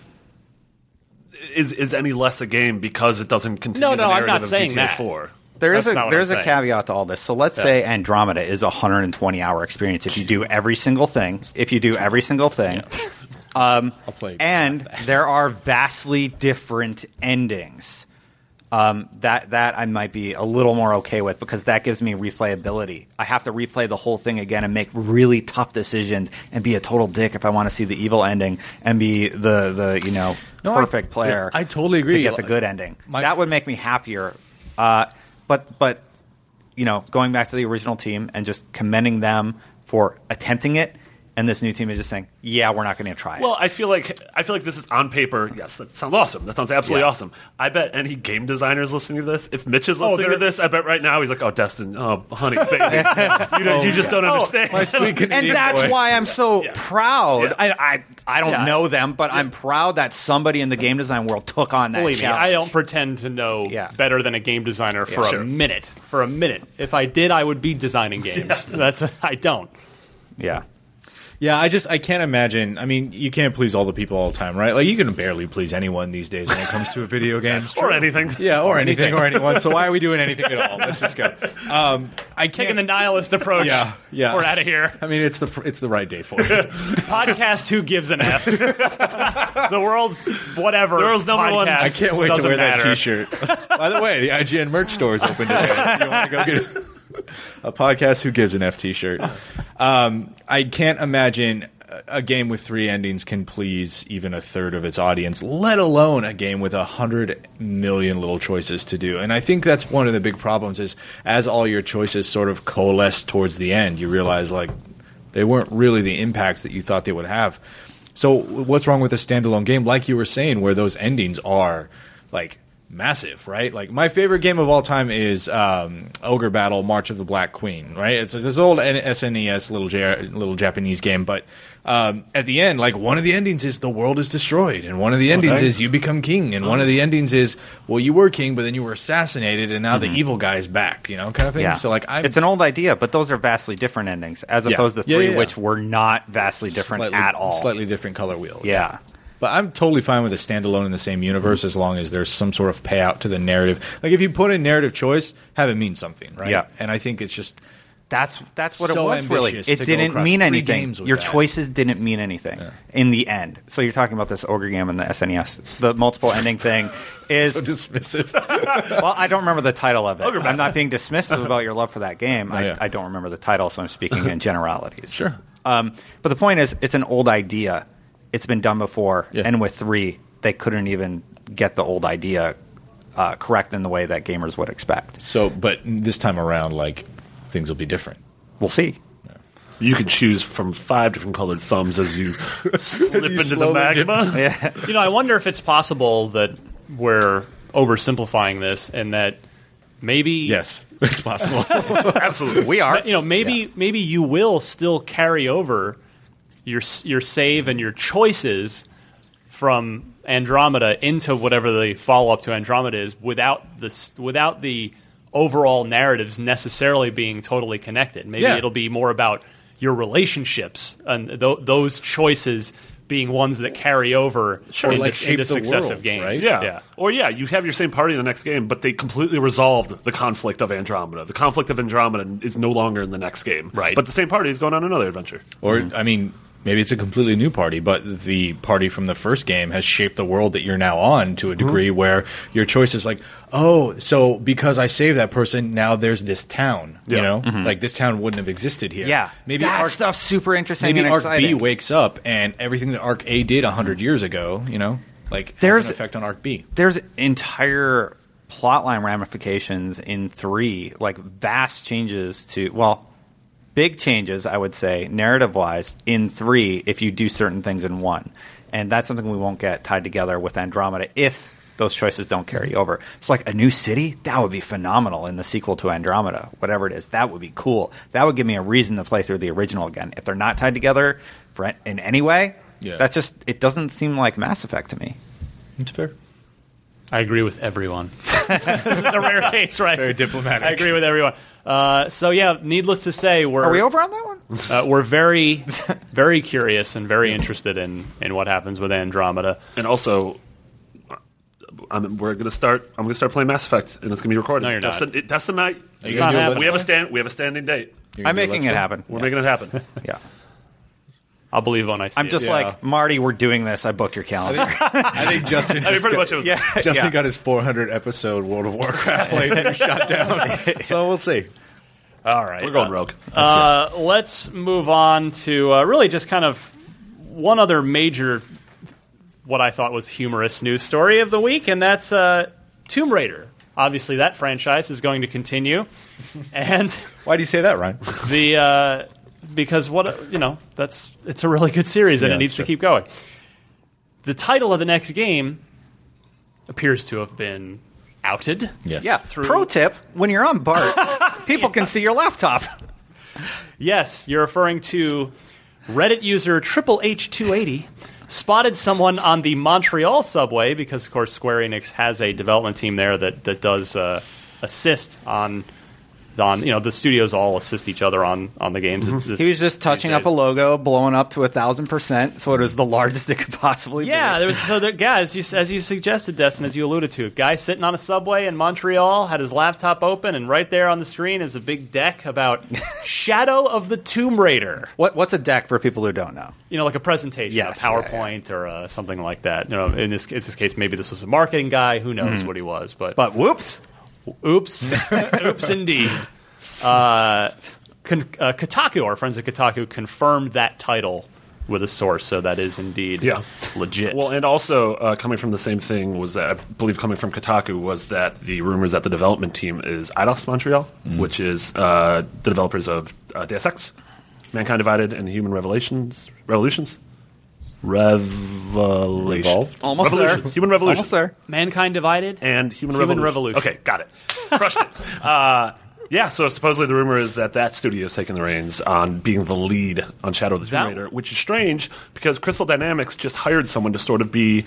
is is any less a game because it doesn't continue. No, the no, I'm not saying GTA that. 4. There is That's a there's a caveat to all this. So let's say Andromeda is a 120 hour experience if you do every single thing. If you do every single thing, um, I'll play and there are vastly different endings. Um, that that I might be a little more okay with because that gives me replayability. I have to replay the whole thing again and make really tough decisions and be a total dick if I want to see the evil ending and be the the you know No, I- perfect player. I totally agree. to get the good ending. My- that would make me happier. Uh, but but you know, going back to the original team and just commending them for attempting it, and this new team is just saying, "Yeah, we're not going to try it." Well, I feel like I feel like this is on paper. Yes, that sounds awesome. That sounds absolutely Yeah. awesome. I bet any game designers listening to this, if Mitch is Oh, listening to this, I bet right now he's like, "Oh, Destin, oh, honey, baby, [laughs] you, don't, you just oh, don't understand." Oh, my sweet [laughs] and that's boy. why I'm so Yeah. proud. Yeah. I, I I don't Yeah. know them, but I'm proud that somebody in the game design world took on that Believe me, challenge. I don't pretend to know Yeah. better than a game designer for Yeah, a minute. For a minute, if I did, I would be designing [laughs] games. That's I don't. Yeah. Yeah, I just I can't imagine. I mean, you can't please all the people all the time, right? Like you can barely please anyone these days when it comes to a video [laughs] game. or anything. Yeah, or [laughs] anything, or anyone. So why are we doing anything at all? Let's just go. [laughs] Um, I can't. Taking the nihilist approach. Yeah, yeah. We're out of here. I mean, it's the it's the right day for it. Podcast Who Gives an F? the world's whatever. The world's number one- I can't wait to wear that. T-shirt. By the way, the IGN merch store is open today. You want to go get a podcast? Who gives an F T-shirt? Um, I can't imagine a- game with three endings can please even a third of its audience, let alone a game with a hundred million little choices to do. And I think that's one of the big problems is as all your choices sort of coalesce towards the end, you realize like they weren't really the impacts that you thought they would have. So what's wrong with a standalone game like you were saying where those endings are like massive, right? Like my favorite game of all time is um, Ogre Battle March of the Black Queen, right? It's this old SNES little J- little Japanese game, but um, at the end, like one of the endings is the world is destroyed, and one of the endings Okay. is you become king, and one of the endings is well you were king, but then you were assassinated, and now the evil guy's back, you know, kind of thing. Yeah. So like I'm it's an old idea, but those are vastly different endings as Yeah. opposed to three, yeah. which were not vastly different slightly, at all. Slightly different color wheel. Yeah. But I'm totally fine with a standalone in the same universe as long as there's some sort of payout to the narrative. Like if you put in narrative choice, have it mean something, right? Yeah. And I think it's just That's that's what So it was really. It didn't mean anything. Your that. choices didn't mean anything in the end. So you're talking about this ogre game and the SNES. The multiple ending thing [laughs] is so dismissive. [laughs] well, I don't remember the title of it. I'm not being dismissive about your love for that game. I, yeah. I don't remember the title, so I'm speaking in [laughs] generalities. Sure. Um, but the point is, it's an old idea. It's been done before, Yeah. and with three, they couldn't even get the old idea uh, correct in the way that gamers would expect. so, but this time around, like things will be different. We'll see. You can choose from five different colored thumbs as you [laughs] slip into the slowly dip- magma. [laughs] You know, I wonder if it's possible that we're oversimplifying this and that maybe Yes. It's possible. [laughs] Absolutely. We are. You know, maybe maybe you will still carry over your your save and your choices from Andromeda into whatever the follow up to Andromeda is without the without the overall narratives necessarily being totally connected. Maybe Yeah. it'll be more about your relationships and th- those choices being ones that carry over Sure, into, like shape into the successive world, games. right? Yeah. yeah. Or yeah, you have your same party in the next game, but they completely resolved the conflict of Andromeda. The conflict of Andromeda is no longer in the next game. Right. But the same party is going on another adventure. Or I mean, maybe it's a completely new party, but the party from the first game has shaped the world that you're now on to a mhm. degree where your choice is like, oh, so because I saved that person, now there's this town. You Yeah. know, mm-hmm. like this town wouldn't have existed here. yeah. maybe that Arc, stuff's super interesting maybe and Arc B wakes up and everything that Arc A did hundred years ago, you know, like There's- has an effect on Arc B. there's entire plotline ramifications in three, like vast changes to well, big changes, I would say, narrative wise, in three if you do certain things in one. And that's something we won't get tied together with Andromeda if those choices don't carry over. It's like a new city, that would be phenomenal in the sequel to Andromeda, whatever it is. That would be cool. That would give me a reason to play through the original again. If they're not tied together for, in any way, Yeah. that's just it doesn't seem like Mass Effect to me. It's fair. I agree with everyone. [laughs] this is a rare [laughs] case, right? Very diplomatic. I agree with everyone. Uh, so yeah, needless to say, we're Are we over on that one? Uh, we're very, [laughs] very curious and very interested in in what happens with Andromeda. And also, I'm, we're going to start. I'm going to start playing Mass Effect, and it's going to be recorded. No, you're that's not. The, it- that's the night. Are not gonna do a happening. Let's We have a stand. We have a standing date. You're I'm gonna do making Let's it Play? happen. We're making it happen. Yeah. I'll believe when I see I'm it. just Yeah. like Marty. We're doing this. I booked your calendar. I think [laughs] Justin. I mean, pretty got- much it was. yeah, [laughs] Justin yeah. got his 400 episode World of Warcraft [laughs] playthrough shut down. So we'll see. all right. We're going rogue. Uh, let's move on to uh, really just kind of one other major, what I thought was humorous news story of the week, and that's uh, Tomb Raider. Obviously, that franchise is going to continue, and Why do you say that, Ryan? the uh, because what you know that's it's a really good series and Yeah, it needs to keep going. The title of the next game appears to have been outed. Yes. yeah. Pro tip: When you're on BART, [laughs] people can see your laptop. Yes, you're referring to Reddit user Triple H280 spotted someone on the Montreal subway because, of course, Square Enix has a development team there that that does uh, assist on on you know the studios all assist each other on on the games. This- He was just touching up a logo, blowing up to a thousand percent, so it was the largest it could possibly be. Yeah, there was so there, guys, you, as you suggested, Destin, as you alluded to, a guy sitting on a subway in Montreal had his laptop open, and right there on the screen is a big deck about [laughs] Shadow of the Tomb Raider. What, what's a deck for people who don't know? You know, like a presentation, Yes, a yeah, PowerPoint or uh, something like that. You know, in this in this case, maybe this was a marketing guy. Who knows what he was? But, But whoops, oops, [laughs] oops, indeed. Uh, con- uh, Kotaku, our friends at Kotaku, confirmed that title with a source, so that is indeed Yeah. legit. Well, and also uh, coming from the same thing was that I believe coming from Kotaku was that the rumors that the development team is Eidos Montreal, which is uh, the developers of uh, Deus Ex, Mankind Divided, and Human Revelations. Revolutions. Revelation. Revolved? almost Revolutions. there. Human Revolution. Almost there. Mankind Divided. and Human, Human Revolution. Revolution. Okay, got it. Crushed it. [laughs] Uh, yeah, so supposedly the rumor is that that studio is taking the reins on being the lead on Shadow of the Tomb That- Raider, which is strange because Crystal Dynamics just hired someone to sort of be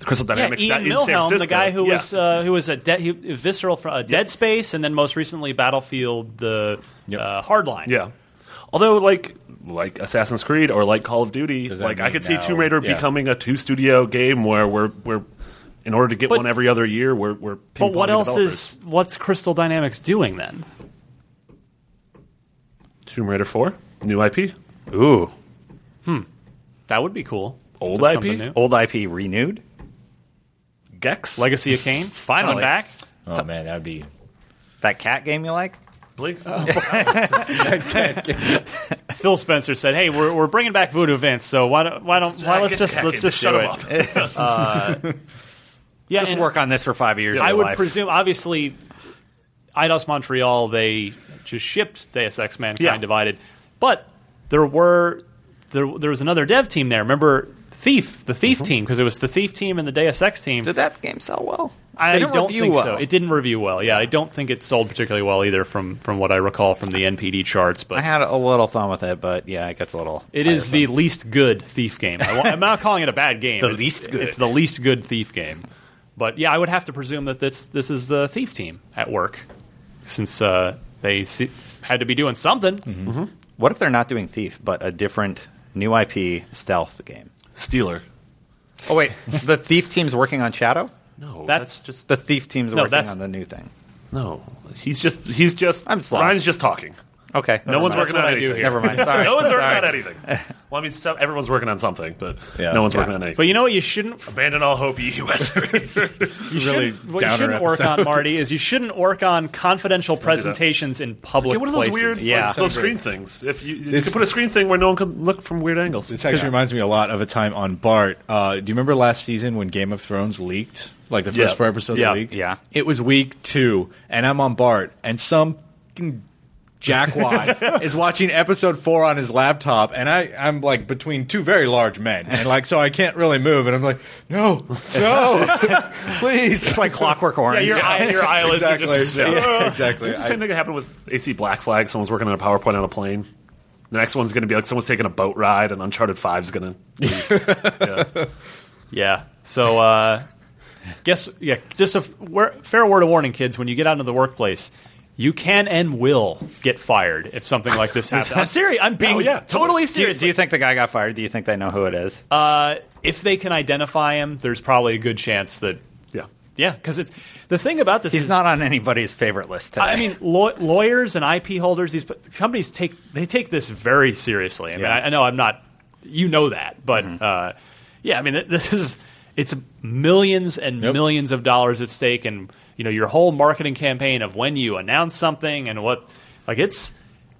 the Crystal Yeah, Dynamics Ian that in San Milham, the Francisco. guy who Yeah. was uh, who was a de- he, visceral from uh, Dead Space, and then most recently Battlefield, the uh, Hardline. Yeah. Although, like, like Assassin's Creed or like Call of Duty, like I mean could see Tomb Raider yeah. becoming a two studio game where we're we're in order to get But- one every other year, we're we're. But what else developers. is what's Crystal Dynamics doing then? Tomb Raider Four new IP, Ooh, Hmm. That would be cool. Old That's IP? old IP renewed. Gex, Legacy of Kain, Finally. back. Oh man, that'd be. That cat game you like? Blake's- [laughs] Phil Spencer said, "Hey, we're, we're bringing back Voodoo Vince, so why don't why don't why [laughs] uh, let's just let's just game. do Shut it." him up. Yeah, Just and work on this for five years. of I would life. presume, obviously, Eidos Montreal they just shipped Deus Ex Mankind Yeah. Divided, but there were there there was another dev team there. Remember Thief, the Thief team, because it was the Thief team and the Deus Ex team. Did that game sell well? I Didn't don't think well. so. It didn't review well. Yeah, I don't think it sold particularly well either, from from what I recall from the NPD charts. But I had a little fun with it, but yeah, it gets a little. It is the tiresome. least good Thief game. I, am not calling it a bad game. [laughs] The It's- least good. It's the least good Thief game. But yeah, I would have to presume that this this is the Thief team at work, since uh, they se- had to be doing something. Mm-hmm. What if they're not doing Thief, but a different new IP stealth game? Steeler. Oh wait, [laughs] the Thief team's working on Shadow. No, That's- that's just The Thief team's No, working that's- on the new thing. no. He's just he's just. I'm just lost. Ryan's just talking. Okay, No one's that's working what on I do anything. here. Never mind. [laughs] Sorry. no one's working Sorry. on anything. Well, I mean, so- everyone's working on something, but Yeah. no one's Yeah. working on anything. But you know what? You shouldn't. Abandon all hope, ye who. You [laughs] [laughs] really shouldn't, what you downer shouldn't work episode. on, Marty, is you shouldn't work on confidential presentations in public Get one of those places. weird, Yeah. like, those screen things. If you, you This- can put a screen thing where no one can look from weird angles. This actually reminds me a lot of a time on Bart. Uh, do you remember last season when Game of Thrones leaked? Like the first Yeah. four episodes Yeah. leaked? Yeah. It was week two, and I'm on Bart, and some fucking jackwad [laughs] is watching episode four on his laptop, and I, I'm like between two very large men, and like so I can't really move, and I'm like, no, no, [laughs] please. It's like Clockwork Yeah, Orange. your, eye, your eyelids exactly, are just. [laughs] Yeah, exactly. It's the I- same thing that happened with AC Black Flag. Someone's working on a PowerPoint on a plane. The next one's going to be like someone's taking a boat ride, and Uncharted Five's going to. Yeah. So, uh, guess yeah. Just a f- wor- fair word of warning, kids. When you get out into the workplace, you can and will get fired if something like this [laughs] happens. I'm serious. I'm being Oh, yeah. totally Do you, serious. do you think the guy got fired? Do you think they know who it is? uh, if they can identify him, there's probably a good chance that Yeah. yeah, because it's the thing about this. He's is, not on anybody's favorite list today. I mean, law- lawyers and IP holders, these companies take they take this very seriously. I mean, Yeah. I, I know I'm not, you know that, but uh, yeah, I mean, this is it's millions and Yep. millions of dollars at stake, and you know your whole marketing campaign of when you announce something and what, like it's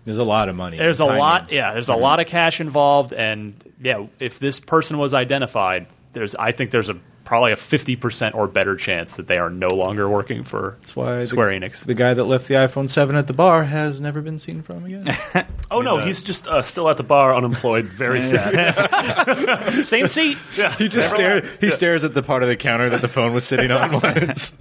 There's a lot of money. there's a lot, yeah, there's a mm-hmm. lot of cash involved, and yeah, if this person was identified, there's I think there's a probably a fifty percent or better chance that they are no longer working for That's why Square the, Enix. the guy that left the iPhone 7 at the bar has never been seen from again. [laughs] Oh no, he's just uh, still at the bar, unemployed, very sad. [laughs] Same seat. yeah, he just stares. He stares at the part of the counter that the phone was sitting on [laughs] once.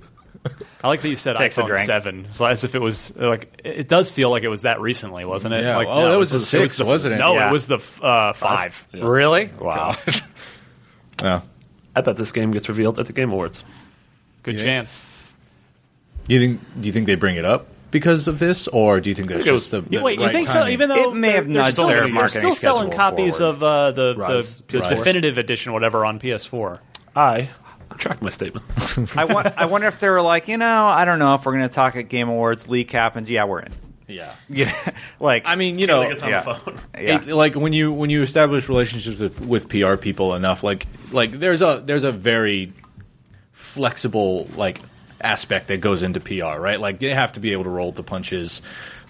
I like that you said Takes iPhone seven, It's as if it was like it does feel like it was that recently, wasn't it? Yeah. Like, Oh, that it was the it six, the- wasn't it? No, Yeah. it was the uh, five. really? Wow. Oh. I bet this game gets revealed at the Game Awards. Good Yeah. chance. Do you think? Do you think they bring it up because of this, or do you think that's think it just the, You- the Wait, you right think so? timing? Even though It may they're- have they're nudged still, their they're marketing still selling schedule copies forward. of uh, the, Rise, the, the PS4. definitive edition, whatever, on PS4. I retract my statement. [laughs] I, want, I wonder if they were like, you know, I don't know if we're going to talk at Game Awards. Leak happens. Yeah, we're in. Yeah. [laughs] Yeah, like I mean, you know, It's on yeah. the phone. [laughs] yeah. it- like when you when you establish relationships with, with PR people enough, like like there's a there's a very flexible like aspect that goes into PR, right? Like they have to be able to roll the punches,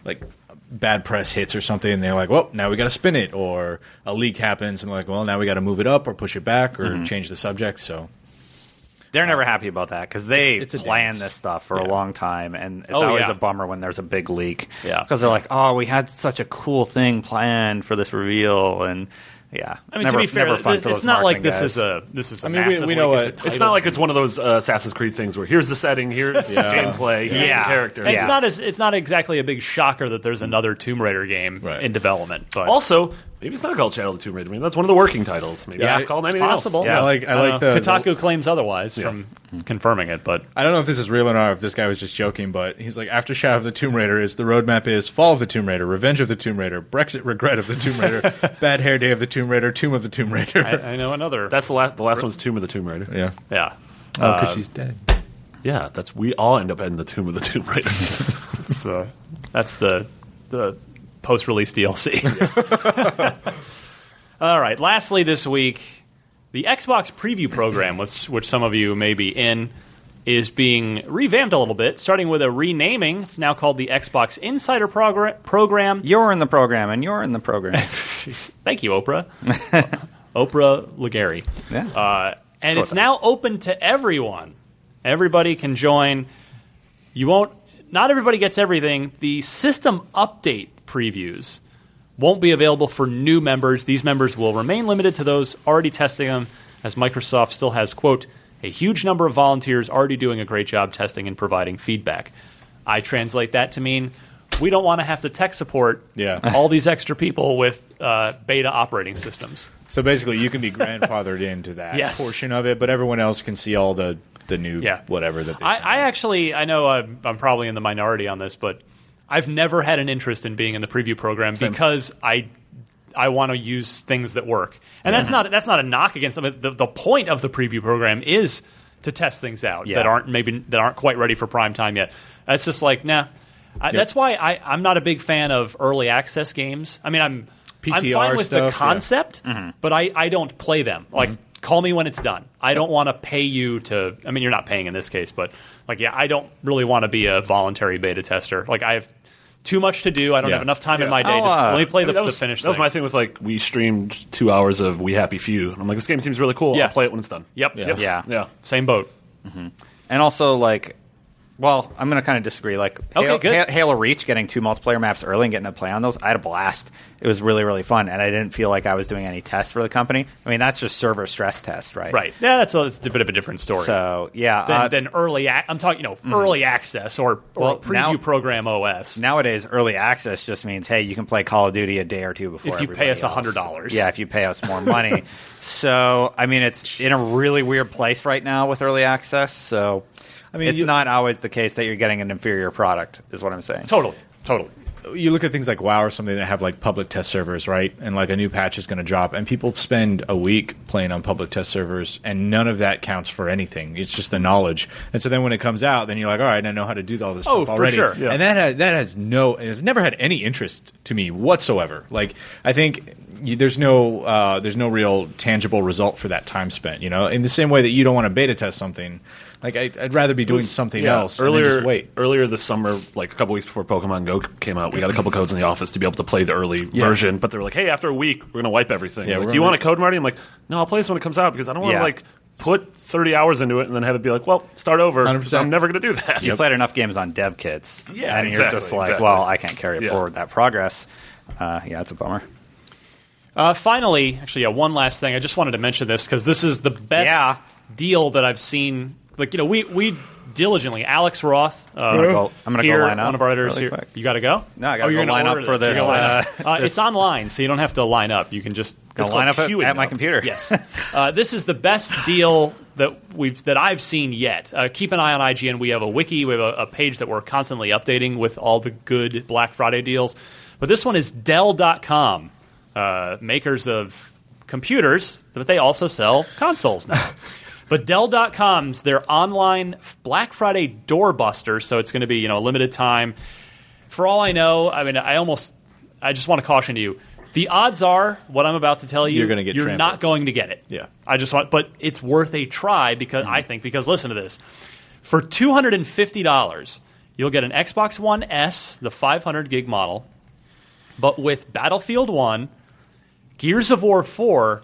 like bad press hits or something, and they're like, well, now we got to spin it, or a leak happens, and like, well, now we got to move it up or push it back or mm-hmm. change the subject. So They're never happy about that because they It's- it's plan dance. this stuff for a long time, and it's Oh, always yeah. a bummer when there's a big leak. Yeah. because they're like, "Oh, we had such a cool thing planned for this reveal," and yeah, I mean, never, to be fair, never fun it's not like this guys. is a this is a I mean, we- we know leak. It's, a It's not like it's one of those uh, Assassin's Creed things where here's the setting, here's the gameplay, here's Yeah. the character. It's not as it's not exactly a big shocker that there's another Tomb Raider game Right. in development. But Also, maybe it's not called Shadow of the Tomb Raider. Maybe that's one of the working titles. Maybe Yeah, it's called it's anything possible. else. I like I, don't like the Kotaku claims otherwise Yeah. from confirming it, but I don't know if this is real or not, or if this guy was just joking, but he's like, after Shadow of the Tomb Raider is the roadmap is Fall of the Tomb Raider, Revenge of the Tomb Raider, Brexit Regret of the Tomb Raider, Bad Hair Day of the Tomb Raider, Tomb of the Tomb Raider. I, I know another. That's the last. The last one's Tomb of the Tomb Raider. yeah. yeah. Oh, because she's dead. Yeah, that's we all end up in the Tomb of the Tomb Raider. That's the that's the the post release DLC. [laughs] All right. Lastly, this week, the Xbox preview program, which which some of you may be in, is being revamped a little bit, starting with a renaming. It's now called the Xbox Insider Progr- Program. You're in the program, and you're in the program. [laughs] Thank you, Oprah. [laughs] Oprah Legarie. Yeah. Uh, and it's now open to everyone. Everybody can join. You won't. Not everybody gets everything. The system update previews won't be available for new members. These members will remain limited to those already testing them. as Microsoft still has, quote, a huge number of volunteers already doing a great job testing and providing feedback. I translate that to mean we don't want to have to tech support Yeah. [laughs] all these extra people with uh, beta operating systems. So basically, you can be grandfathered [laughs] into that Yes. portion of it, but everyone else can see all the the new Yeah. whatever that. I, I actually, I know I'm, I'm probably in the minority on this, but I've never had an interest in being in the preview program because I I want to use things that work, and that's not that's not a knock against them. The, the point of the preview program is to test things out Yeah. that aren't maybe that aren't quite ready for prime time yet. That's just like nah. I, That's why I, I'm not a big fan of early access games. I mean, I'm I'm fine with stuff, the yeah. concept, but I, I don't play them. Like, call me when it's done. I don't want to pay you to. I mean, you're not paying in this case, but like, yeah, I don't really want to be a voluntary beta tester. Like, I have too much to do. I don't Yeah. have enough time in my day. I'll, Just uh, let me play I the, mean, that the was, finish. That was my thing with like we streamed two hours of We Happy Few. And I'm like, this game seems really cool. Yeah. I'll play it when it's done. Yep. Yeah. Yep. Yeah. Yeah. Same boat. And also, like, well, I'm going to kind of disagree. Like, Okay, Halo, good. Halo Reach, getting two multiplayer maps early and getting to play on those, I had a blast. It was really, really fun, and I didn't feel like I was doing any tests for the company. I mean, that's just server stress test, right? Right. Yeah, that's a, it's a bit of a different story. So, yeah. than, uh, than early. Ac- I'm talking, you know, early access or, or Well, preview now- program OS. nowadays, early access just means, hey, you can play Call of Duty a day or two before If you pay us $100. else. Yeah, if you pay us more money. [laughs] so, I mean, it's in a really weird place right now with early access. So, I mean, it's you- not always the case that you're getting an inferior product, is what I'm saying. totally. Totally. you look at things like WoW or something that have like public test servers, right? And like a new patch is going to drop, and people spend a week playing on public test servers, and none of that counts for anything. It's just the knowledge. And so then when it comes out, then you're like, all right, I know how to do all this stuff. Oh, stuff for already. sure. Yeah. And that has, that has no, has never had any interest to me whatsoever. Like I think. There's no uh, there's no real tangible result for that time spent. You know, in the same way that you don't want to beta test something, like I, I'd rather be doing something Yeah, else and Earlier, just wait. earlier this summer, like a couple weeks before Pokemon Go came out, we got a couple codes in the office to be able to play the early Yeah. version. But they were like, "Hey, after a week, we're going to wipe everything." Yeah, like, do you want a code, Marty? I'm like, "No, I'll play this when it comes out because I don't want to Yeah. like put 30 hours into it and then have it be like, well, start over. 100%. I'm never going to do that." you played enough games on dev kits, Yeah, and you're just like, exactly. well, I can't carry Yeah. forward that progress. Uh, yeah, it's a bummer. Uh, finally, actually, yeah, one last thing. I just wanted to mention this because this is the best Yeah. deal that I've seen. Like, you know, we we diligently, Alex Roth, uh, I'm gonna go- I'm gonna go line up one of our editors really here. quick. You got to go. No, I gotta oh, you're go line up for this, up. uh, Uh, it's online, so you don't have to line up. You can just Gonna line up at, at my computer. Yes, [laughs] uh, this is the best deal that we've that I've seen yet. Uh, keep an eye on IGN. We have a wiki. We have a, a page that we're constantly updating with all the good Black Friday deals. But this one is Dell.com, uh, makers of computers, but they also sell consoles now. [laughs] But Dell.com's their online Black Friday doorbuster, so it's going to be you know a limited time. For all I know, I mean, I almost, I just want to caution you. The odds are, what I'm about to tell you, You're gonna get you're trampled. not going to get it. Yeah. I just want, but it's worth a try because mm-hmm. I think because listen to this, for two hundred and fifty dollars, you'll get an Xbox One S, the 500 gig model, but with Battlefield One, Gears of War 4,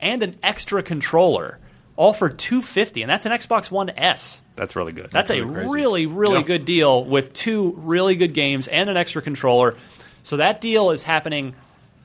and an extra controller, all for two fifty, and that's an Xbox One S. That's really good. That's, a really crazy. really, really Yeah. good deal with two really good games and an extra controller. So that deal is happening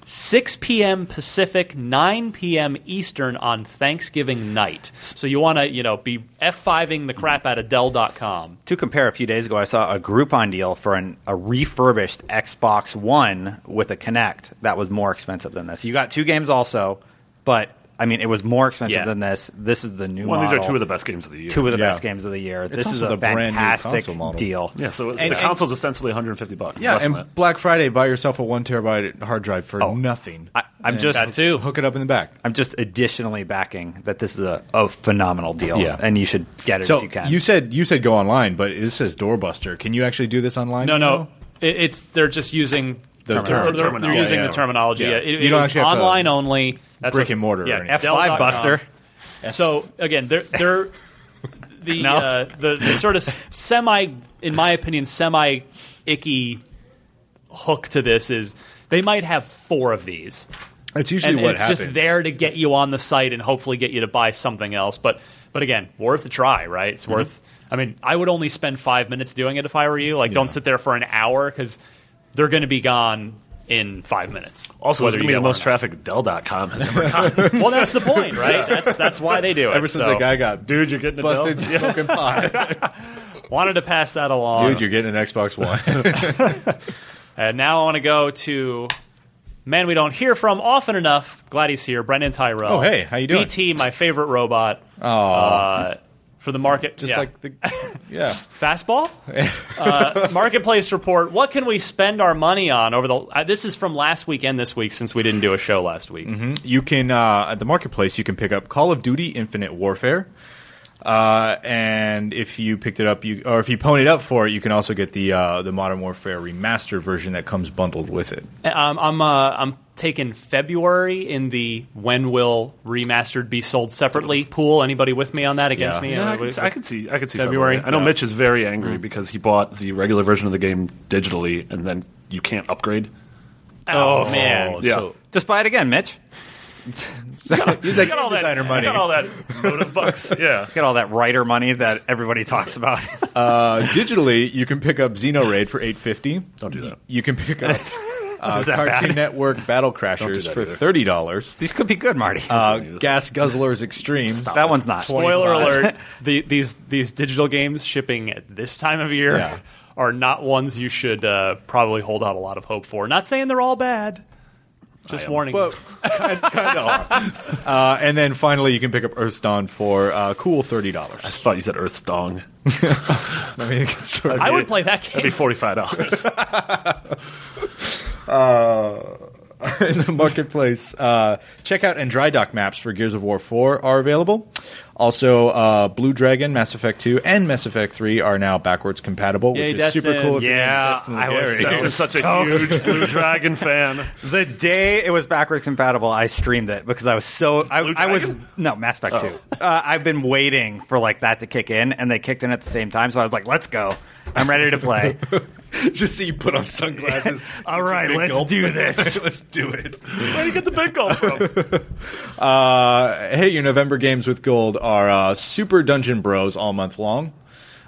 6 p.m. Pacific, 9 p.m. Eastern on Thanksgiving night. So you want to, you know, be F5ing the crap out of Dell.com. to compare, a few days ago, I saw a Groupon deal for an, a refurbished Xbox One with a Kinect that was more expensive than this. You got two games also, but I mean, it was more expensive Yeah. than this. This is the new. One. Well, these are two of the best games of the year. two of the Yeah. best games of the year. this is also a the brand new fantastic console model. deal. yeah, so it's, And- the and- console's ostensibly 150 bucks. Yeah, less than and that. Black Friday, buy yourself a one terabyte hard drive for Oh, nothing. I- I'm And just- That too. hook it up in the back. I'm just additionally backing that this is a, a phenomenal deal, Yeah. and you should get it So if you can. said you said go online, but this says Doorbuster. Can you actually do this online? No, no. know? It, it's they're just using The they're, term- they're- they're terminology. using Yeah, the terminology. Yeah. Yeah. It, You it don't was actually have to- online only. That's Brick and mortar or Yeah. F5 Buster. So again, they're they're [laughs] the No. uh, the, the sort of semi, in my opinion, semi icky hook to this is they might have four of these, That's usually and what it's happens. just there to get you on the site and hopefully get you to buy something else. But but again, worth a try, right? It's worth. I mean, I would only spend five minutes doing it if I were you. Like, don't sit there for an hour because they're going to be gone in five minutes. Also, whether going to be the most traffic Dell.com has ever gotten. [laughs] Well, that's the point, right? That's that's why they do it. Ever since so that guy got Dude, you're getting a busted Dell? smoking pot. [laughs] wanted to pass that along. Dude, you're getting an Xbox One. [laughs] And now I want to go to man we don't hear from often enough. Glad he's here, Brandin Tyrrel. Oh, hey, how you doing? BT, my favorite robot. Uh, for the market, Just yeah. like the yeah. [laughs] fastball. uh, marketplace report. What can we spend our money on over the? Uh, this is from last week and this week since we didn't do a show last week. You can uh, at the marketplace you can pick up Call of Duty Infinite Warfare. Uh, and if you picked it up, you or if you ponied up for it, you can also get the uh, the Modern Warfare remastered version that comes bundled with it. Um, I'm uh, I'm taking February in the when will remastered be sold separately pool. Anybody with me on that? Against Yeah. me? Yeah, I Uh, can, see, I can see. I can see February? February. I know Yeah. Mitch is very angry because he bought the regular version of the game digitally, and then you can't upgrade. oh man, Yeah. So- Just buy it again, Mitch. [laughs] You like got all that designer money. Got all that motive bucks. [laughs] Yeah. Get all that writer money that everybody talks about. Uh, digitally, you can pick up Xenoraid for eight fifty. Don't do that. You can pick up [laughs] [laughs] uh, Cartoon bad? Network Battle Crashers that for either. thirty dollars. These could be good, Marty. Uh, do this. Gas Guzzlers Extreme. that one's not. Spoiler alert: [laughs] the, these these digital games shipping at this time of year Yeah. [laughs] are not ones you should uh, probably hold out a lot of hope for. Not saying they're all bad. Just warning. But kind, kind of. Uh, and then finally, you can pick up Earthdawn for uh, cool thirty dollars. I thought you said Earth Dong. I mean, sort of- I would play that game. That'd game. be forty five dollars. [laughs] in the marketplace. Uh, checkout and dry dock maps for Gears of War 4 are available. Also, uh, Blue Dragon, Mass Effect 2, and Mass Effect 3 are now backwards compatible, Yay, which is super cool. If yeah, I was, Legarie. I was such a huge Blue Dragon fan. The day it was backwards compatible, I streamed it because I was so I, Blue I was no Mass Effect two. Uh, I've been waiting for like that to kick in, and they kicked in at the same time. So I was like, "Let's go! I'm ready to play." [laughs] [laughs] Just see you put on sunglasses. [laughs] All right, let's gulp. do [laughs] this. let's do it. Where do you get the big from? Uh, hey, your November games with gold are uh, Super Dungeon Bros all month long,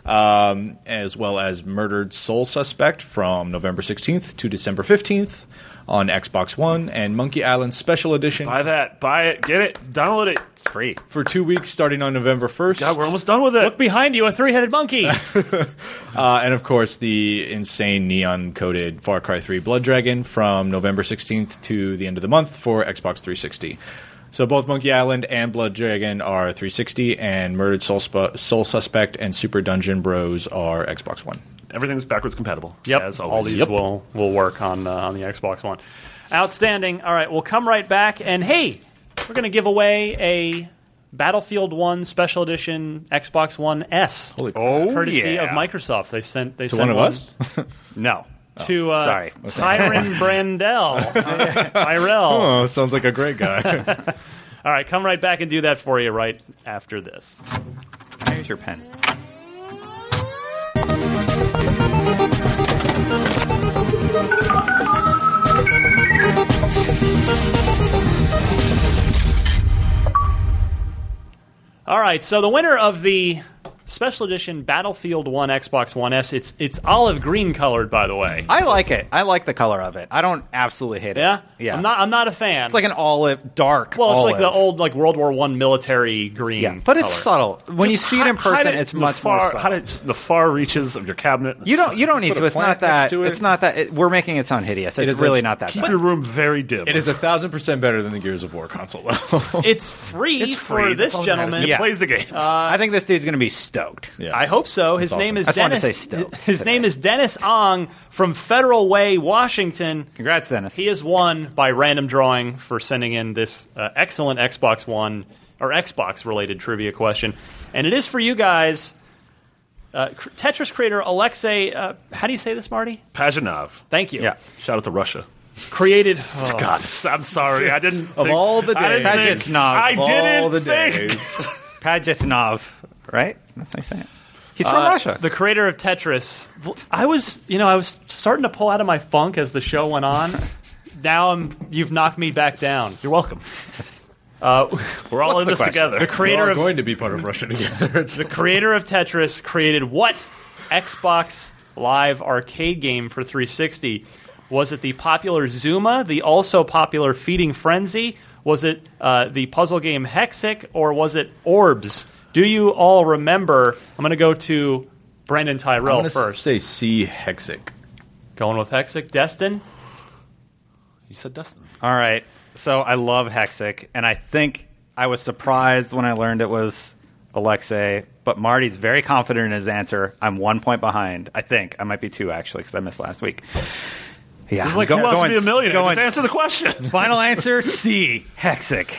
um, as well as Murdered Soul Suspect from November 16th to December 15th on Xbox One, and Monkey Island Special Edition Buy that. Buy it. Get it. Download it. Free. for two weeks starting on November 1st. God, we're almost done with it. Look behind you, a three-headed monkey. [laughs] Uh, and of course, the insane neon coated Far Cry 3 Blood Dragon from November 16th to the end of the month for Xbox 360. So both Monkey Island and Blood Dragon are 360, and Murdered Soul, Sp- Soul Suspect and Super Dungeon Bros are Xbox One. Everything's backwards compatible. Yep, As all always. these will will work on uh, on the Xbox One. Outstanding. All right, we'll come right back, and hey, we're going to give away a Battlefield One Special Edition Xbox One S, Holy crap. Oh, courtesy yeah. of Microsoft. They sent they To sent one of us? [laughs] No. to uh, sorry. Tyron [laughs] Brandell. [laughs] Tyrrel. Oh, sounds like a great guy. All right, come right back and do that for you right after this. Here's your pen. All right, so the winner of the Special Edition Battlefield One Xbox One S, it's it's olive green colored, by the way. I like it. I like the color of it. I don't absolutely hate it. yeah, Yeah. I'm not I'm not a fan. It's like an olive, dark. well, it's like the old like World War One military green. Yeah, but it's color. subtle. When you see it in person, it it's much far, more subtle. Hide it in the far reaches of your cabinet. You don't. You don't need to. It's not that. to it. It's not that. It, we're making it sound hideous. It's is really a- not that Keep bad. your room very dim. it is a thousand percent better than the Gears of War console, though. It's free [laughs] It's free. for this That's all that matters. gentleman. He Yeah. plays the games. I think this dude's going to be stoked. yeah. I hope so. His That's name is I just wanted to Dennis. say stoked [laughs] His today. name is Dennis Ong from Federal Way, Washington. Congrats, Dennis. He is won by random drawing for sending in this uh, excellent Xbox One or Xbox related trivia question, and it is for you guys. Uh, cr- Tetris creator Alexei, uh, how do you say this, Marty? Pajanov. Thank you. Yeah. Shout out to Russia. Created. [laughs] oh, God, I'm sorry. I didn't. Of think- all the days. I didn't days. think- Pajanov. I Of didn't all the think. days. Pajitnov, right? That's how you say it. He's from Uh, Russia. The creator of Tetris. I was, you know, I was starting to pull out of my funk as the show went on. [laughs] now I'm, you've knocked me back down. You're welcome. Uh, [laughs] We're all What's in the this question? together. the We're creator all of going to be [laughs] part of Russia together. It's the creator of Tetris created what Xbox Live arcade game for 360? Was it the popular Zuma, the also popular Feeding Frenzy? Was it uh, the puzzle game Hexic, or was it Orbs? Do you all remember? I'm going to go to Brandin I'm Tyrrel first. say C Hexic. Going with Hexic. Destin? You said Dustin. All right. So I love Hexic, and I think I was surprised when I learned it was Alexei, but Marty's very confident in his answer. I'm one point behind. I think. I might be two, actually, because I missed last week. Yeah. It's like go- who wants to be a millionaire? going- Just answer the question. Final answer C. Hexic.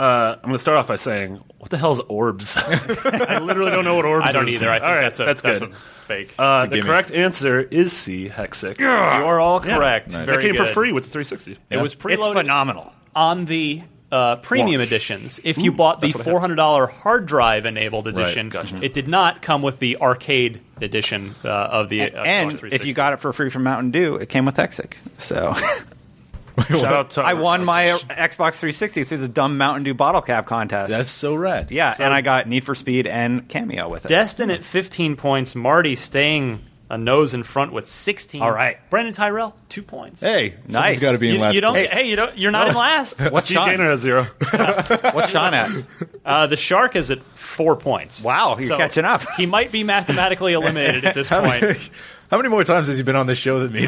Uh, I'm going to start off by saying, what the hell is orbs? [laughs] I literally don't know what orbs I don't is. either. I think All right, that's a that's that's good. a fake. Uh, a the gimme. correct answer is C, Hexic. you are all Yeah. correct. Nice. Very that came for free with the 360. It was pretty It's preloaded phenomenal. on the uh, premium Launch. editions. If you bought the that's what I four hundred dollar hard drive enabled edition, gotcha. it did not come with the arcade edition uh, of the. Uh, and if you got it for free from Mountain Dew, it came with Hexic. So [laughs] [laughs] Shout out to I won my Xbox 360 through the dumb Mountain Dew bottle cap contest. That's so rad. yeah, and I got Need for Speed and Kameo with it. Destin at fifteen points, Marty staying a nose in front with sixteen. All right. Brandin Tyrrel two points. Hey, Nice. got to be in you, last you don't. place. Hey, you don't. You're not in last. [laughs] What's Steve Sean? Gaynor has zero. [laughs] What's Sean at? Uh, the shark is at four points. Wow, you're catching up. He might be mathematically eliminated at this How many, point. how many more times has he been on this show than me?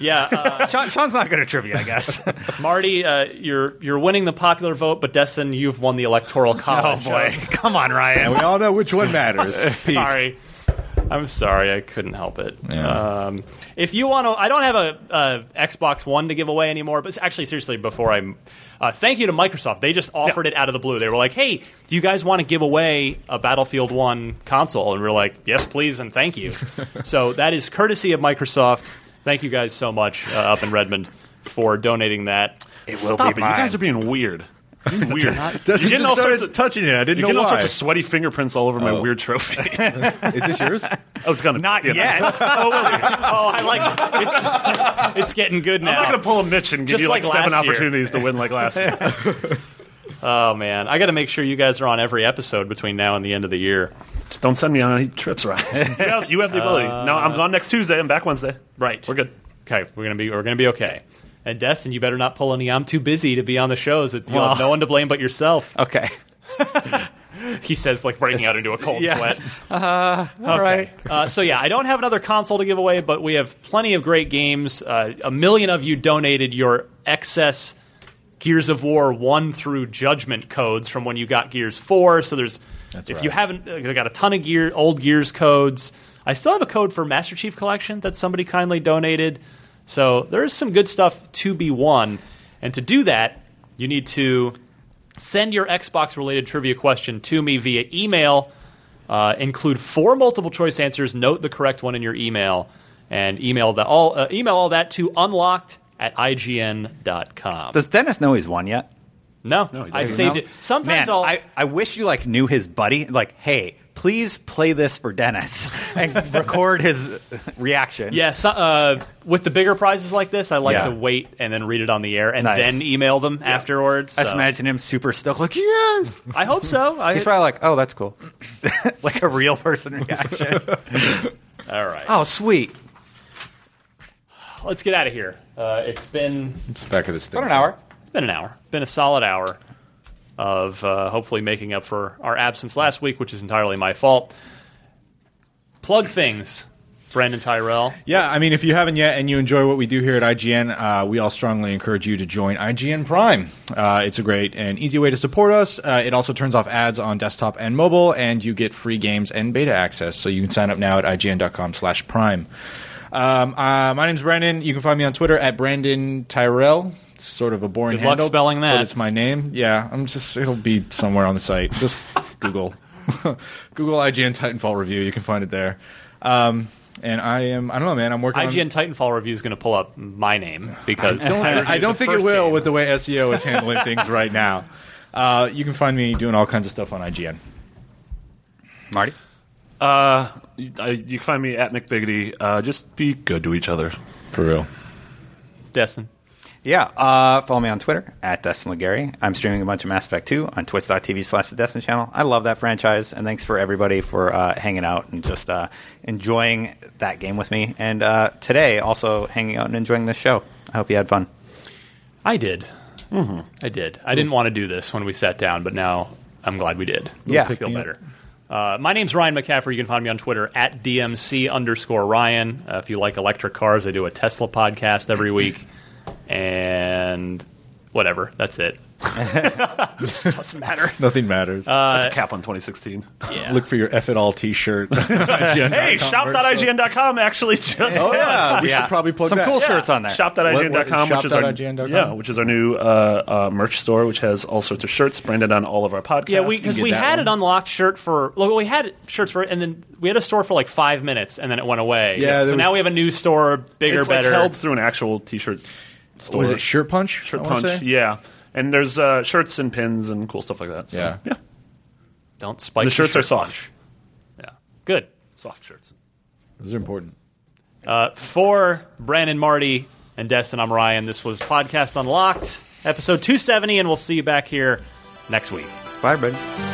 Yeah, uh, [laughs] Sean, Sean's not good at trivia, I guess. [laughs] Marty, uh, you're you're winning the popular vote, but Destin, you've won the electoral [laughs] college. oh college. boy, come on, Ryan. and we all know which one matters. Sorry. I'm sorry, I couldn't help it. Yeah. Um, if you want to, I don't have a, a Xbox One to give away anymore. But actually, seriously, before I, uh, thank you to Microsoft. They just offered it out of the blue. They were like, "Hey, do you guys want to give away a Battlefield One console?" And we are like, "Yes, please, and thank you." so that is courtesy of Microsoft. Thank you guys so much uh, up in Redmond for donating that. It will Stop be it. You guys are being weird. Being weird. Dustin You're getting just all started sorts of- touching it. I didn't You're know getting all sorts of sweaty fingerprints all over my Oh. weird trophy. [laughs] Is this yours? I was gonna Not yeah. yet. oh, I like it. It's getting good now. I'm not gonna pull a Mitch and give Just you like, like seven year. opportunities to win like last year. [laughs] Oh man, I got to make sure you guys are on every episode between now and the end of the year. Just don't send me on any trips, right? [laughs] you, have, you have the ability. no, I'm gone next Tuesday. I'm back Wednesday. Right. We're good. Okay, we're gonna be we're gonna be okay. And Destin, you better not pull any. I'm too busy to be on the shows. It's, you'll have no one to blame but yourself. Okay. [laughs] He says, like breaking out into a cold [laughs] Yeah. sweat. All right. Uh, so yeah, I don't have another console to give away, but we have plenty of great games. Uh, a million of you donated your excess Gears of War one through Judgment codes from when you got Gears four. So there's That's if right. you haven't, uh, I got a ton of gear old Gears codes. I still have a code for Master Chief Collection that somebody kindly donated. So there is some good stuff to be won, and to do that, you need to send your Xbox related trivia question to me via email. Uh, include four multiple choice answers. Note the correct one in your email, and email that all uh, email all that to unlocked at ign.com. Does Dennis know he's won yet? No, No, I doesn't saved know. it. Sometimes Man, I'll. I, I wish you like knew his buddy. Like, hey, please play this for Dennis [laughs] and [laughs] record his reaction. yeah, so, uh, with the bigger prizes like this, I like Yeah. to wait and then read it on the air and Nice. then email them afterwards. I just so- imagine him super stoked, like, yes. I hope so. [laughs] I, He's probably like, oh, that's cool. like a real person reaction. all right. oh, sweet. Let's get out of here. Uh, it's been It's back of this thing. What an hour. Been an hour. Been a solid hour of uh, hopefully making up for our absence last week, which is entirely my fault. Plug things, Brandin Tyrrel. Yeah, I mean, if you haven't yet and you enjoy what we do here at IGN, uh, we all strongly encourage you to join IGN Prime. Uh, it's a great and easy way to support us. Uh, it also turns off ads on desktop and mobile, and you get free games and beta access. So you can sign up now at ign.com slash prime. Um, uh, my name's Brandin. You can find me on Twitter at Brandin Tyrrel. It's sort of a boring Good luck handle, spelling that. But it's my name. Yeah, I'm just. It'll be somewhere on the site. Just [laughs] Google, [laughs] Google IGN Titanfall review. You can find it there. Um, and I am. I don't know, man. I'm working. on, IGN Titanfall review is going to pull up my name because don't, I, I, don't [laughs] think it will game. with the way SEO is handling things right now. Uh, you can find me doing all kinds of stuff on IGN. Marty? Uh, you, I, you can find me at McBiggity. Uh, just be good to each other. For real. Destin. Yeah, uh, follow me on Twitter at Destin Legarie. I'm streaming a bunch of Mass Effect 2 on twitch.tv slash the Destin channel. I love that franchise, and thanks for everybody for uh, hanging out and just uh, enjoying that game with me. And uh, today, also hanging out and enjoying this show. I hope you had fun. I did. I did. I didn't want to do this when we sat down, but now I'm glad we did. Yeah. I feel better. Uh, my name's Ryan McCaffrey. You can find me on Twitter at DMC underscore Ryan. Uh, if you like electric cars, I do a Tesla podcast every week. And whatever. That's it. [laughs] [laughs] Doesn't matter. Nothing matters. That's a cap on 2016. Yeah. Look for your F it all T-shirt. [laughs] hey, shop.ign.com actually just Oh yeah, we Yeah. should probably plug Some that. cool shirts on there. Shop.ign.com, What- which is our shop.ign.com? yeah, which is our new uh, uh, merch store, which has all sorts of shirts branded on all of our podcasts. Yeah, we because get we that had one. an unlocked shirt for. Look, we had shirts for, and then we had a store for like five minutes, and then it went away. Yeah, so there now was- we have a new store, bigger, it's like better. held through an actual T-shirt store. Was it Shirt Punch? Shirt I punch? say? Yeah, and there's uh, shirts and pins and cool stuff like that. So, Yeah. yeah, Don't spike the shirts shirt are soft, punch. Yeah, good. soft shirts. Those are important. Uh, for Brandin, Marty, and Destin, I'm Ryan. This was Podcast Unlocked, episode 270, and we'll see you back here next week. Bye, everybody.